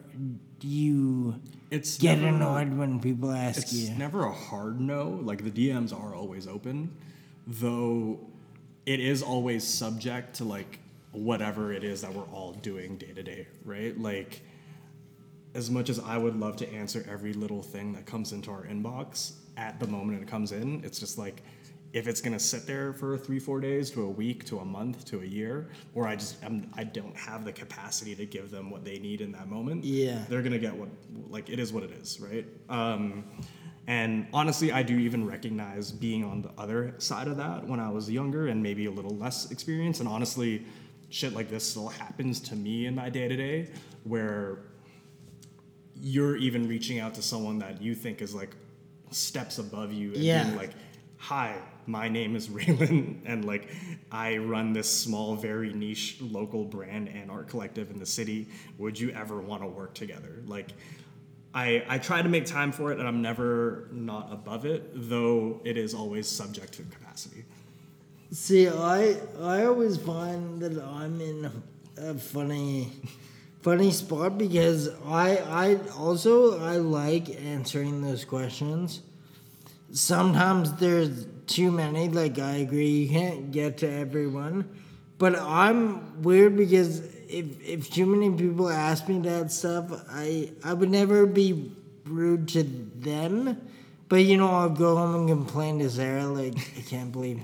S1: do you
S2: It's
S1: get
S2: never-
S1: annoyed when people ask
S2: It's
S1: you?
S2: It's never a hard no. Like the DMs are always open, though it is always subject to like whatever it is that we're all doing day to day, right? Like as much as I would love to answer every little thing that comes into our inbox at the moment it comes in, it's just like if it's gonna sit there for three, four days to a week to a month to a year, or I just I'm, I don't have the capacity to give them what they need in that moment.
S1: Yeah.
S2: they're gonna get what like it is what it is, right? Um, and honestly, I do even recognize being on the other side of that when I was younger and maybe a little less experienced. And honestly, shit like this still happens to me in my day to day, where you're even reaching out to someone that you think is like steps above you and
S1: Yeah.
S2: being like, hi, my name is *laughs* Raylan, and like I run this small, very niche local brand and art collective in the city. Would you ever want to work together? Like, I, I try to make time for it and I'm never not above it, though it is always subject to capacity.
S1: See, I I always find that I'm in a funny funny spot because I I also I like answering those questions. Sometimes there's too many, like I agree, you can't get to everyone. But I'm weird because if if too many people ask me that stuff, I I would never be rude to them. But you know, I'll go home and complain to Sarah like I can't believe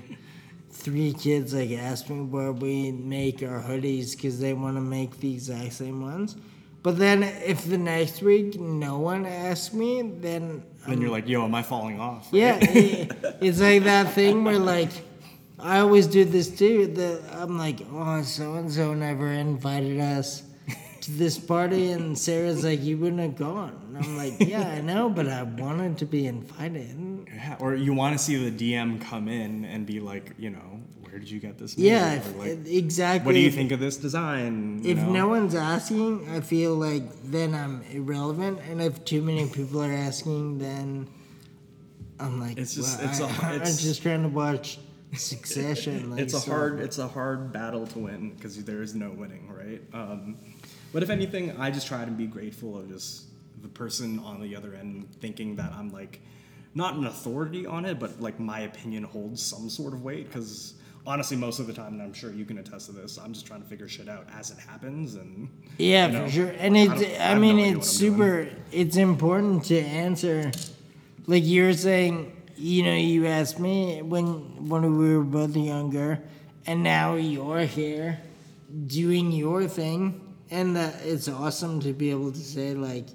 S1: three kids like asked me where we make our hoodies because they want to make the exact same ones. But then if the next week no one asks me, then
S2: Then you're like, yo, am I falling off?
S1: yeah, it's like that thing where like I always do this too. That I'm like, oh, so and so never invited us to this party, and Sarah's like, you wouldn't have gone. And I'm like, yeah, I know, but I wanted to be invited.
S2: Yeah, or you want to see the DM come in and be like, you know, where did you get this? made?
S1: Yeah,
S2: like,
S1: exactly.
S2: what do you think of this design?
S1: If
S2: know?
S1: no one's asking, I feel like then I'm irrelevant, and if too many people are asking, then I'm like,
S2: It's just-
S1: well,
S2: it's a-
S1: I, am
S2: it's-
S1: just trying to watch Succession. *laughs* Like,
S2: it's a
S1: so-
S2: hard it's a hard battle to win because there is no winning, right? Um, but if anything, I just try to be grateful of just the person on the other end thinking that I'm like not an authority on it, but like my opinion holds some sort of weight because. Honestly, most of the time, and I'm sure you can attest to this, I'm just trying to figure shit out as it happens, and
S1: Yeah,
S2: you know,
S1: for sure. And
S2: I
S1: it's,
S2: don't- I
S1: I, mean,
S2: no
S1: it's
S2: I'm doing.
S1: super, it's important to answer. Like you were saying, you know, you asked me when, when we were both younger, and now you're here doing your thing. And that it's awesome to be able to say, like,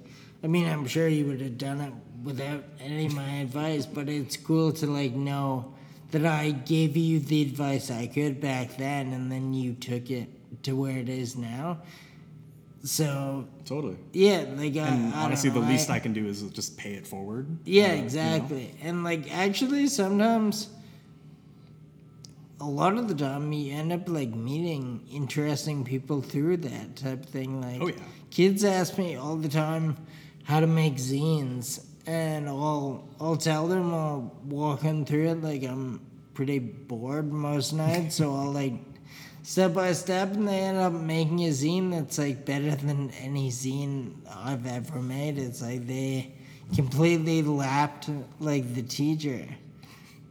S1: I mean, I'm sure you would have done it without any of my advice, but it's cool to, like, know that I gave you the advice I could back then, and then you took it to where it is now. So
S2: totally.
S1: yeah, like I,
S2: And
S1: I
S2: honestly,
S1: don't
S2: the least I can do is just pay it forward.
S1: Yeah,
S2: Uh, you know?
S1: exactly. And like actually, sometimes a lot of the time you end up like meeting interesting people through that type of thing. Like
S2: Oh, yeah.
S1: kids ask me all the time how to make zines, and I'll I'll tell them I'll walk them through it. Like I'm pretty bored most nights, so I'll like step by step, and they end up making a zine that's like better than any zine I've ever made. It's like they completely lapped like the teacher,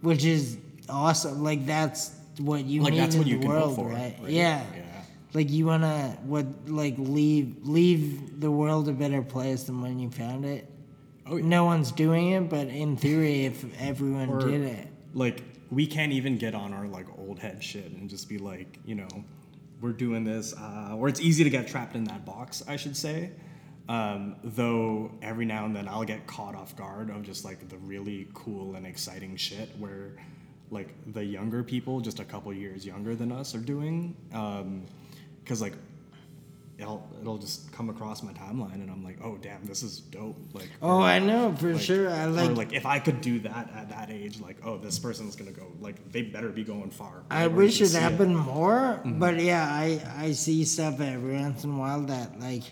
S1: which is awesome. Like that's what you
S2: Like
S1: need
S2: that's
S1: in
S2: what you
S1: the
S2: can
S1: world,
S2: hope for,
S1: right?
S2: right?
S1: Yeah.
S2: Yeah.
S1: Like you wanna what like leave leave the world a better place than when you found it.
S2: Oh, yeah.
S1: No one's doing it, but in theory, if everyone
S2: Or-
S1: did it,
S2: like we can't even get on our like old head shit and just be like you know we're doing this uh, or it's easy to get trapped in that box i should say um, though every now and then i'll get caught off guard of just like the really cool and exciting shit where like the younger people just a couple years younger than us are doing because like it'll, it'll just come across my timeline and i'm like oh damn this is dope like
S1: oh, I know for
S2: like-
S1: sure. I
S2: or
S1: like.
S2: like if I could do that at that age, like oh, this person's gonna go. Like they better be going far.
S1: I wish it happened more,
S2: Mm-hmm.
S1: but yeah, I I see stuff every once in a while that like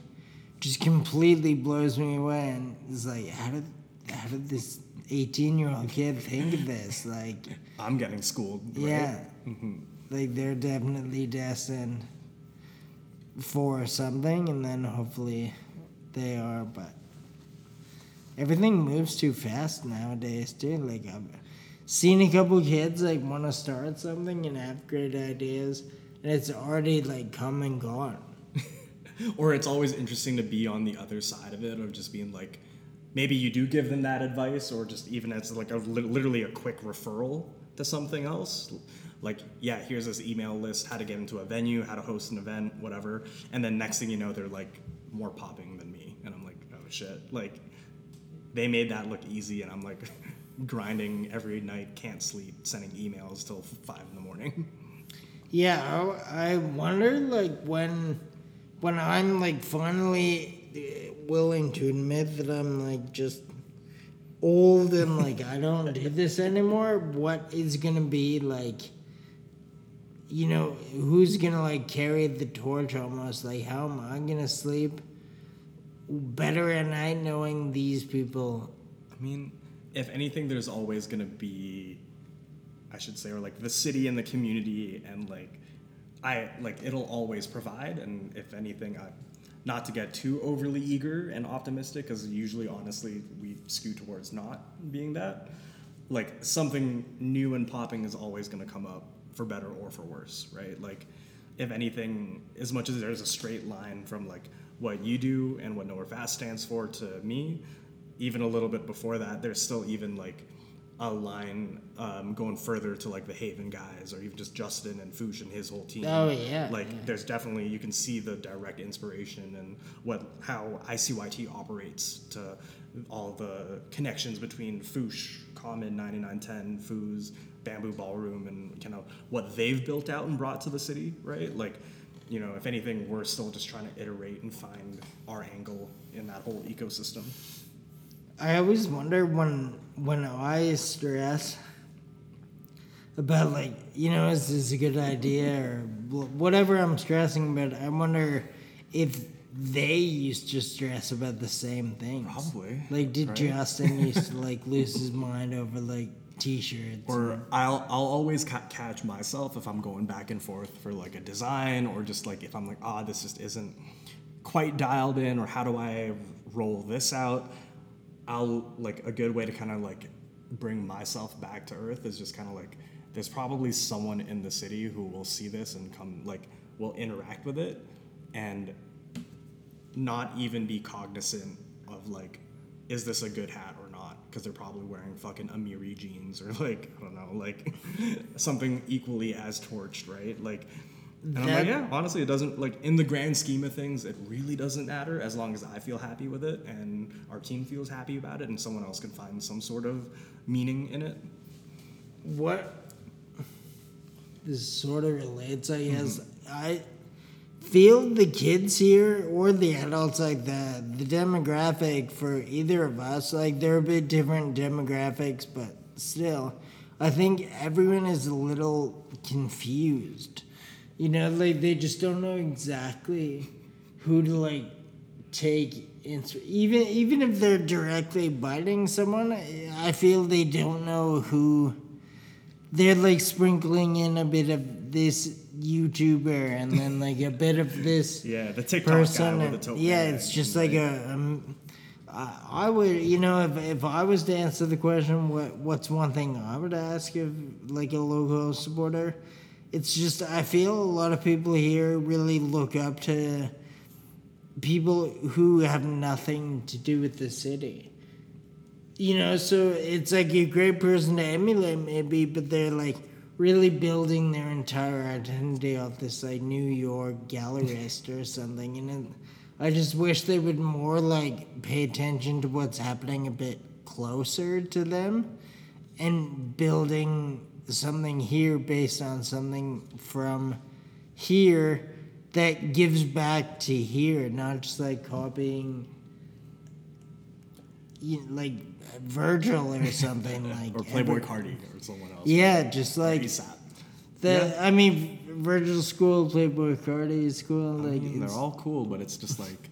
S1: just completely blows me away, and it's like how did how did this eighteen year old kid think of this? Like,
S2: I'm getting schooled. Right?
S1: yeah,
S2: Mm-hmm.
S1: like they're definitely destined for something, and then hopefully they are, but. Everything moves too fast nowadays, dude. Like I've seen a couple kids like want to start something and have great ideas, and it's already like come and gone. *laughs*
S2: Or it's always interesting to be on the other side of it, of just being like, maybe you do give them that advice, or just even as like a literally a quick referral to something else. Like, yeah, here's this email list, how to get into a venue, how to host an event, whatever. And then next thing you know, they're like more popping than me, and I'm like, oh shit, like they made that look easy, and I'm like *laughs* grinding every night, can't sleep, sending emails till five in the morning. *laughs*
S1: Yeah, I, wonder like when when I'm like finally uh, willing to admit that I'm like just old and like I don't do this anymore. What is gonna be like? You know, who's gonna like carry the torch almost? Like, how am I gonna sleep better at night knowing these people?
S2: I mean, if anything, there's always gonna be, I should say, or like the city and the community, and like, I like it'll always provide. And if anything, I, not to get too overly eager and optimistic, because usually, honestly, we skew towards not being that. Like something new and popping is always gonna come up for better or for worse, right? Like, if anything, as much as there's a straight line from like what you do and what Nowhere Fast stands for to me, even a little bit before that, there's still even like a line um, going further to like the Haven guys or even just Justin and Foosh and his whole team.
S1: Oh, yeah,
S2: Like
S1: yeah.
S2: there's definitely you can see the direct inspiration and what how ICYT operates to all the connections between Foosh, Common 9910, Foos, Bamboo Ballroom, and kind of what they've built out and brought to the city, right? Like, you know, if anything, we're still just trying to iterate and find our angle in that whole ecosystem.
S1: I always wonder when when I stress about like you know is this a good idea or whatever I'm stressing about. I wonder if they used to stress about the same things.
S2: Probably,
S1: Like, did
S2: right?
S1: Justin used to like lose *laughs* his mind over like t-shirts?
S2: Or I'll I'll always ca- catch myself if I'm going back and forth for like a design or just like if I'm like ah this just isn't quite dialed in or how do I roll this out. I'll like a good way to kind of like bring myself back to earth is just kind of like there's probably someone in the city who will see this and come like will interact with it and not even be cognizant of like, is this a good hat? Because they're probably wearing fucking Amiri jeans or like I don't know, like *laughs* something equally as torched, right? Like, and I'm like, yeah, honestly, it doesn't like in the grand scheme of things, it really doesn't matter as long as I feel happy with it and our team feels happy about it, and someone else can find some sort of meaning in it.
S1: what this sort of relates, I guess. Mm-hmm. I feel the kids here or the adults, like the the demographic for either of us, like they're a bit different demographics, but still, I think everyone is a little confused. You know, like they just don't know exactly who to like take ins- even even if they're directly biting someone i feel they don't know who they're like sprinkling in a bit of this youtuber and then like a bit of this *laughs*
S2: Yeah, the TikTok
S1: person
S2: guy with the tote
S1: yeah it's just like a um, I, I would you know if, if i was to answer the question what what's one thing i would ask of like a local supporter? It's just i feel a lot of people here really look up to people who have nothing to do with the city. You know so it's like a great person to emulate maybe but they're like really building their entire identity off this like new york gallerist or something and it, i just wish they would more like pay attention to what's happening a bit closer to them and building something here based on something from here that gives back to here not just like copying you know, like Virgil or something *laughs* like
S2: or
S1: Playboi
S2: Carti or someone else.
S1: Yeah, just like
S2: ASAP.
S1: the. I mean, Virgil School, Playboi Carti School, like
S2: I mean, they're all cool, but it's just like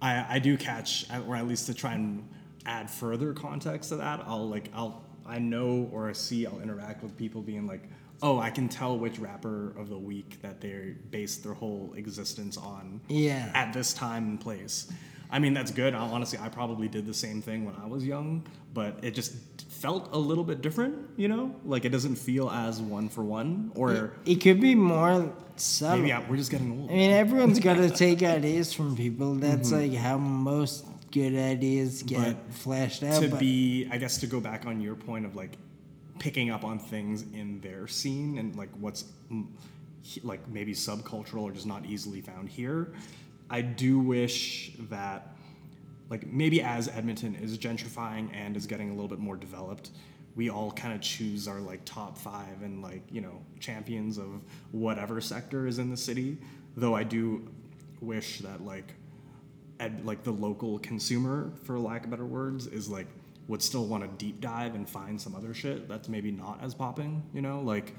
S2: I I do catch, or at least to try and add further context to that. I'll like I'll I know or I see I'll interact with people being like, oh, I can tell which rapper of the week that they based their whole existence on.
S1: Yeah.
S2: At this time and place. I mean, that's good. I, honestly, I probably did the same thing when I was young, but it just felt a little bit different, you know? Like it doesn't feel as one for one, or
S1: it could be more subtle.
S2: maybe I, we're just getting old.
S1: I mean, everyone's *laughs* got to take ideas from people. That's
S2: Mm-hmm.
S1: like how most good ideas get
S2: But
S1: fleshed out.
S2: to be i guess to go back on your point of like picking up on things in their scene and like what's like maybe subcultural or just not easily found here i do wish that like maybe as edmonton is gentrifying and is getting a little bit more developed we all kind of choose our like top five and like you know champions of whatever sector is in the city though i do wish that like ed, like the local consumer, for lack of better words, is like would still want to deep dive and find some other shit that's maybe not as popping. You know, like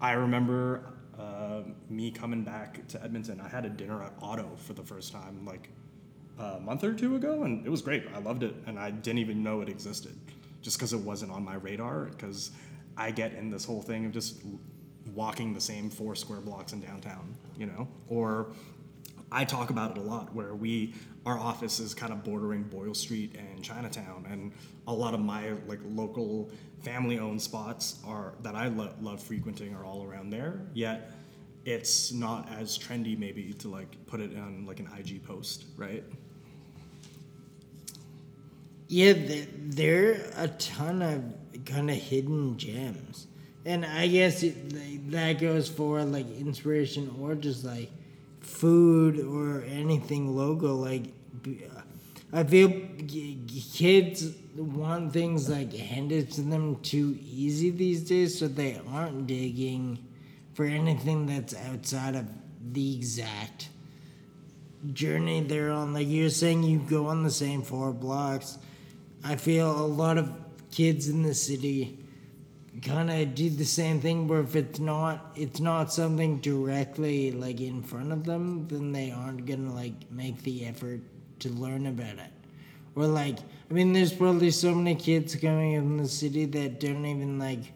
S2: I remember uh, me coming back to Edmonton. I had a dinner at Otto for the first time, like a month or two ago, and it was great. I loved it, and I didn't even know it existed, just because it wasn't on my radar. Because I get in this whole thing of just walking the same four square blocks in downtown, you know, or I talk about it a lot where we our office is kind of bordering Boyle Street and Chinatown and a lot of my like local family owned spots are that I lo- love frequenting are all around there yet it's not as trendy maybe to like put it on like an IG post, right?
S1: Yeah, there, there are a ton of kind of hidden gems. And I guess it, that goes for like inspiration or just like food or anything local. Like, I feel kids want things like handed to them too easy these days, so they aren't digging for anything that's outside of the exact journey they're on. Like you're saying, you go on the same four blocks. I feel a lot of kids in the city kind of do the same thing where if it's not it's not something directly like in front of them then they aren't gonna like make the effort to learn about it or like i mean there's probably so many kids coming in the city that don't even like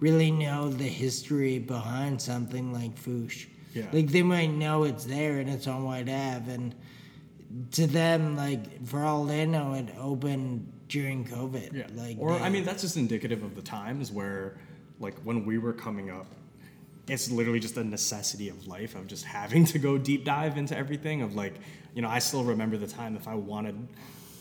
S1: really know the history behind something like foosh
S2: Yeah.
S1: like they might know it's there and it's on Whyte ave and to them like for all they know it opened during covid
S2: Yeah.
S1: like
S2: or I mean, that's just indicative of the times where, like, when we were coming up, it's literally just a necessity of life of just having to go deep dive into everything. Of like, you know, I still remember the time if I wanted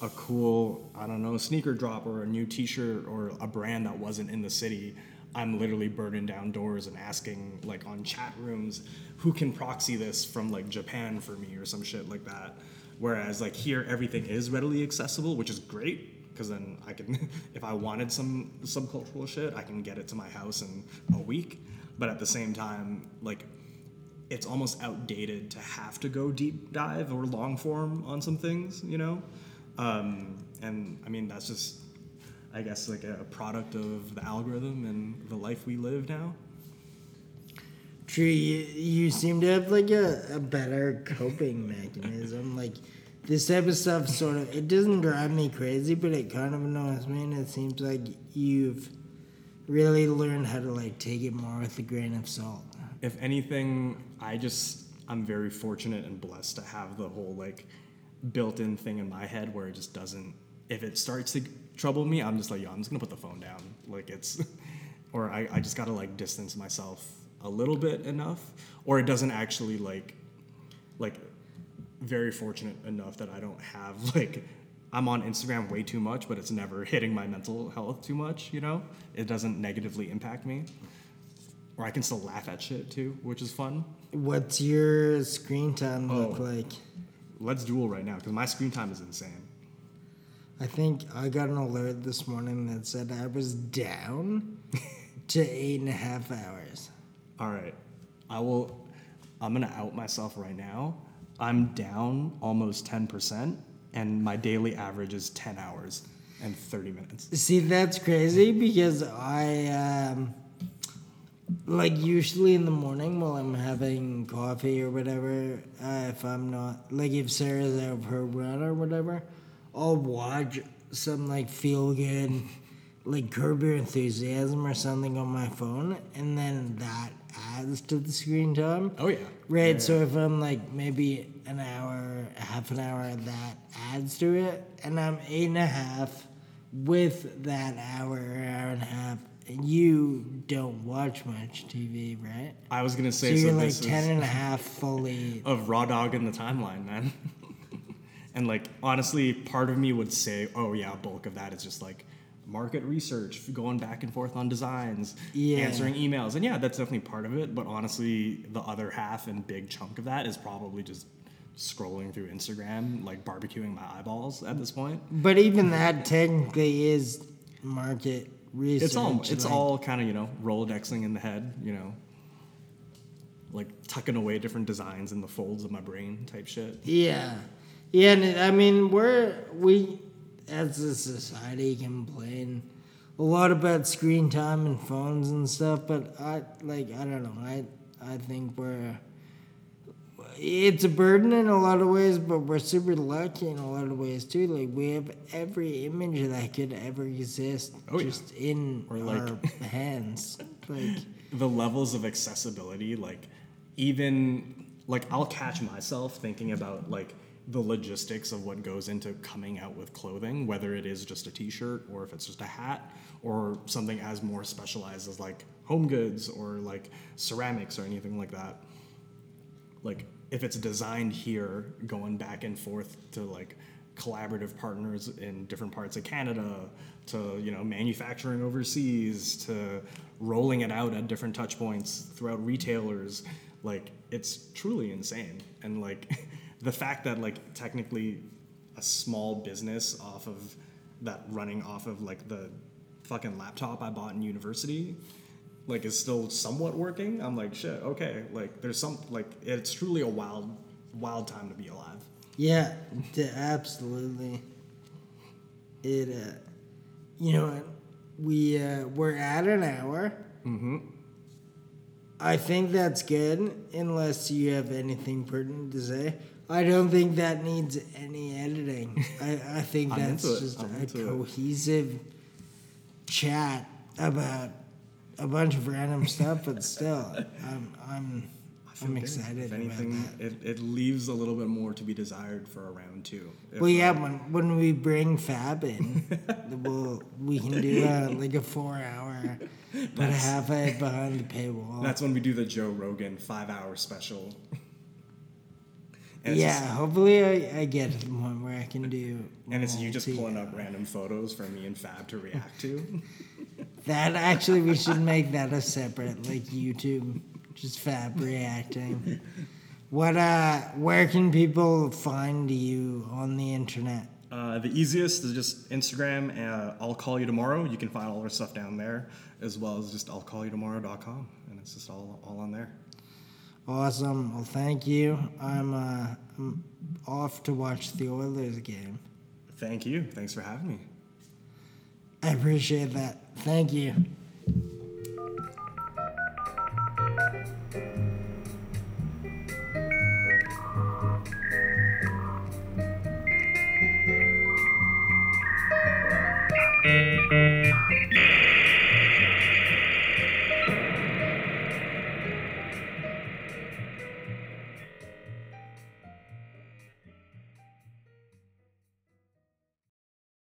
S2: a cool, I don't know, sneaker drop or a new T-shirt or a brand that wasn't in the city. I'm literally burning down doors and asking, like, on chat rooms, who can proxy this from like Japan for me or some shit like that. Whereas like here, everything is readily accessible, which is great because then I can, *laughs* if I wanted some subcultural shit, I can get it to my house in a week. But at the same time, like, it's almost outdated to have to go deep dive or long form on some things, you know? Um, and I mean, that's just, I guess, like a product of the algorithm and the life we live now.
S1: True, you, you seem to have like a, a better coping mechanism. Like this type of stuff sort of it doesn't drive me crazy, but it kind of annoys me and it seems like you've really learned how to like take it more with a grain of salt.
S2: if anything, I just I'm very fortunate and blessed to have the whole like built-in thing in my head where it just doesn't. If it starts to trouble me, I'm just like, yo, I'm just gonna put the phone down. Like it's, *laughs* or I, I just gotta like distance myself a little bit enough, or it doesn't actually like, like, very fortunate enough that I don't have *laughs* like. I'm on Instagram way too much, but it's never *laughs* hitting my mental health too much, you know? It doesn't negatively impact me. Or I can still laugh at shit too, which is fun.
S1: What's your screen time look
S2: Oh.
S1: like?
S2: Let's duel right now because my screen time is insane.
S1: I think I got an alert this morning that said I was down *laughs* to eight and a half hours.
S2: All right, I will. I'm gonna out myself right now. I'm down almost 10%, and my daily average is 10 hours and 30 minutes.
S1: See, that's crazy because I, um, like, usually in the morning while I'm having coffee or whatever, uh, if I'm not, like, if Sarah's out for her run or whatever, I'll watch some, like, feel good, like, Curb Your Enthusiasm or something on my phone, and then that adds to the screen time.
S2: Oh yeah.
S1: Right,
S2: Yeah.
S1: so if I'm um, like maybe an hour, half an hour, that adds to it, and I'm eight and a half with that hour, hour and a half, you don't watch much TV, right?
S2: I was gonna say so,
S1: you're like
S2: this
S1: ten and a half fully. *laughs*
S2: of raw dog in the timeline, man. *laughs* and like honestly, part of me would say, oh yeah, bulk of that is just like market research, going back and forth on designs,
S1: Yeah.
S2: answering emails, and yeah, that's definitely part of it. But honestly, the other half and big chunk of that is probably just scrolling through Instagram, like barbecuing my eyeballs at this point.
S1: But even that technically is market research.
S2: It's all it's
S1: like-
S2: all kind of you know rolodexing in the head, you know, like tucking away different designs in the folds of my brain type shit.
S1: Yeah, yeah. And I mean, we're we as a society complain a lot about screen time and phones and stuff, but I like I don't know. I I think we're it's a burden in a lot of ways, but we're super lucky in a lot of ways too. Like we have every image that could ever exist
S2: Oh, yeah.
S1: just in
S2: Or, like-
S1: our *laughs* hands. Like *laughs*
S2: the levels of accessibility like even like i'll catch myself thinking about like the logistics of what goes into coming out with clothing whether it is just a t-shirt or if it's just a hat or something as more specialized as like home goods or like ceramics or anything like that like if it's designed here, going back and forth to like collaborative partners in different parts of Canada, to you know manufacturing overseas, to rolling it out at different touch points throughout retailers, like it's truly insane. And like *laughs* the fact that like technically a small business off of that running off of like the fucking laptop I bought in university like is still somewhat working i'm like shit okay like there's some like it's truly a wild wild time to be alive
S1: Yeah, d- absolutely. It, uh, you know what? We, uh, we're at an hour. Mm-hmm. I think that's good, unless you have anything pertinent to say. I don't think that needs any editing. I, I think that's just a
S2: it.
S1: cohesive chat about a bunch of random stuff, but still, I'm, I'm, I'm excited
S2: if
S1: about
S2: anything
S1: that.
S2: it, it leaves a little bit more to be desired for a round two If,
S1: Well, yeah, when, when we bring Fab in, *laughs* we'll, we can do a, like a four hour, but half it behind the paywall.
S2: that's when we do the joe rogan five hour special and
S1: yeah,
S2: just-
S1: hopefully I, I get one where I can do.
S2: and it's you just pulling up random photos for me and fab to react to *laughs*
S1: That actually, we should make that a separate, like YouTube, just Fab reacting. What, uh, where can people find you on the internet?
S2: Uh, the easiest is just Instagram. Uh, I'll call you tomorrow. You can find all our stuff down there, as well as just I'll call you tomorrow.com, and it's just all all on there.
S1: Awesome. Well, thank you. I'm, uh, I'm off to watch the Oilers game.
S2: Thank you. Thanks for having me.
S1: I appreciate that. Thank you.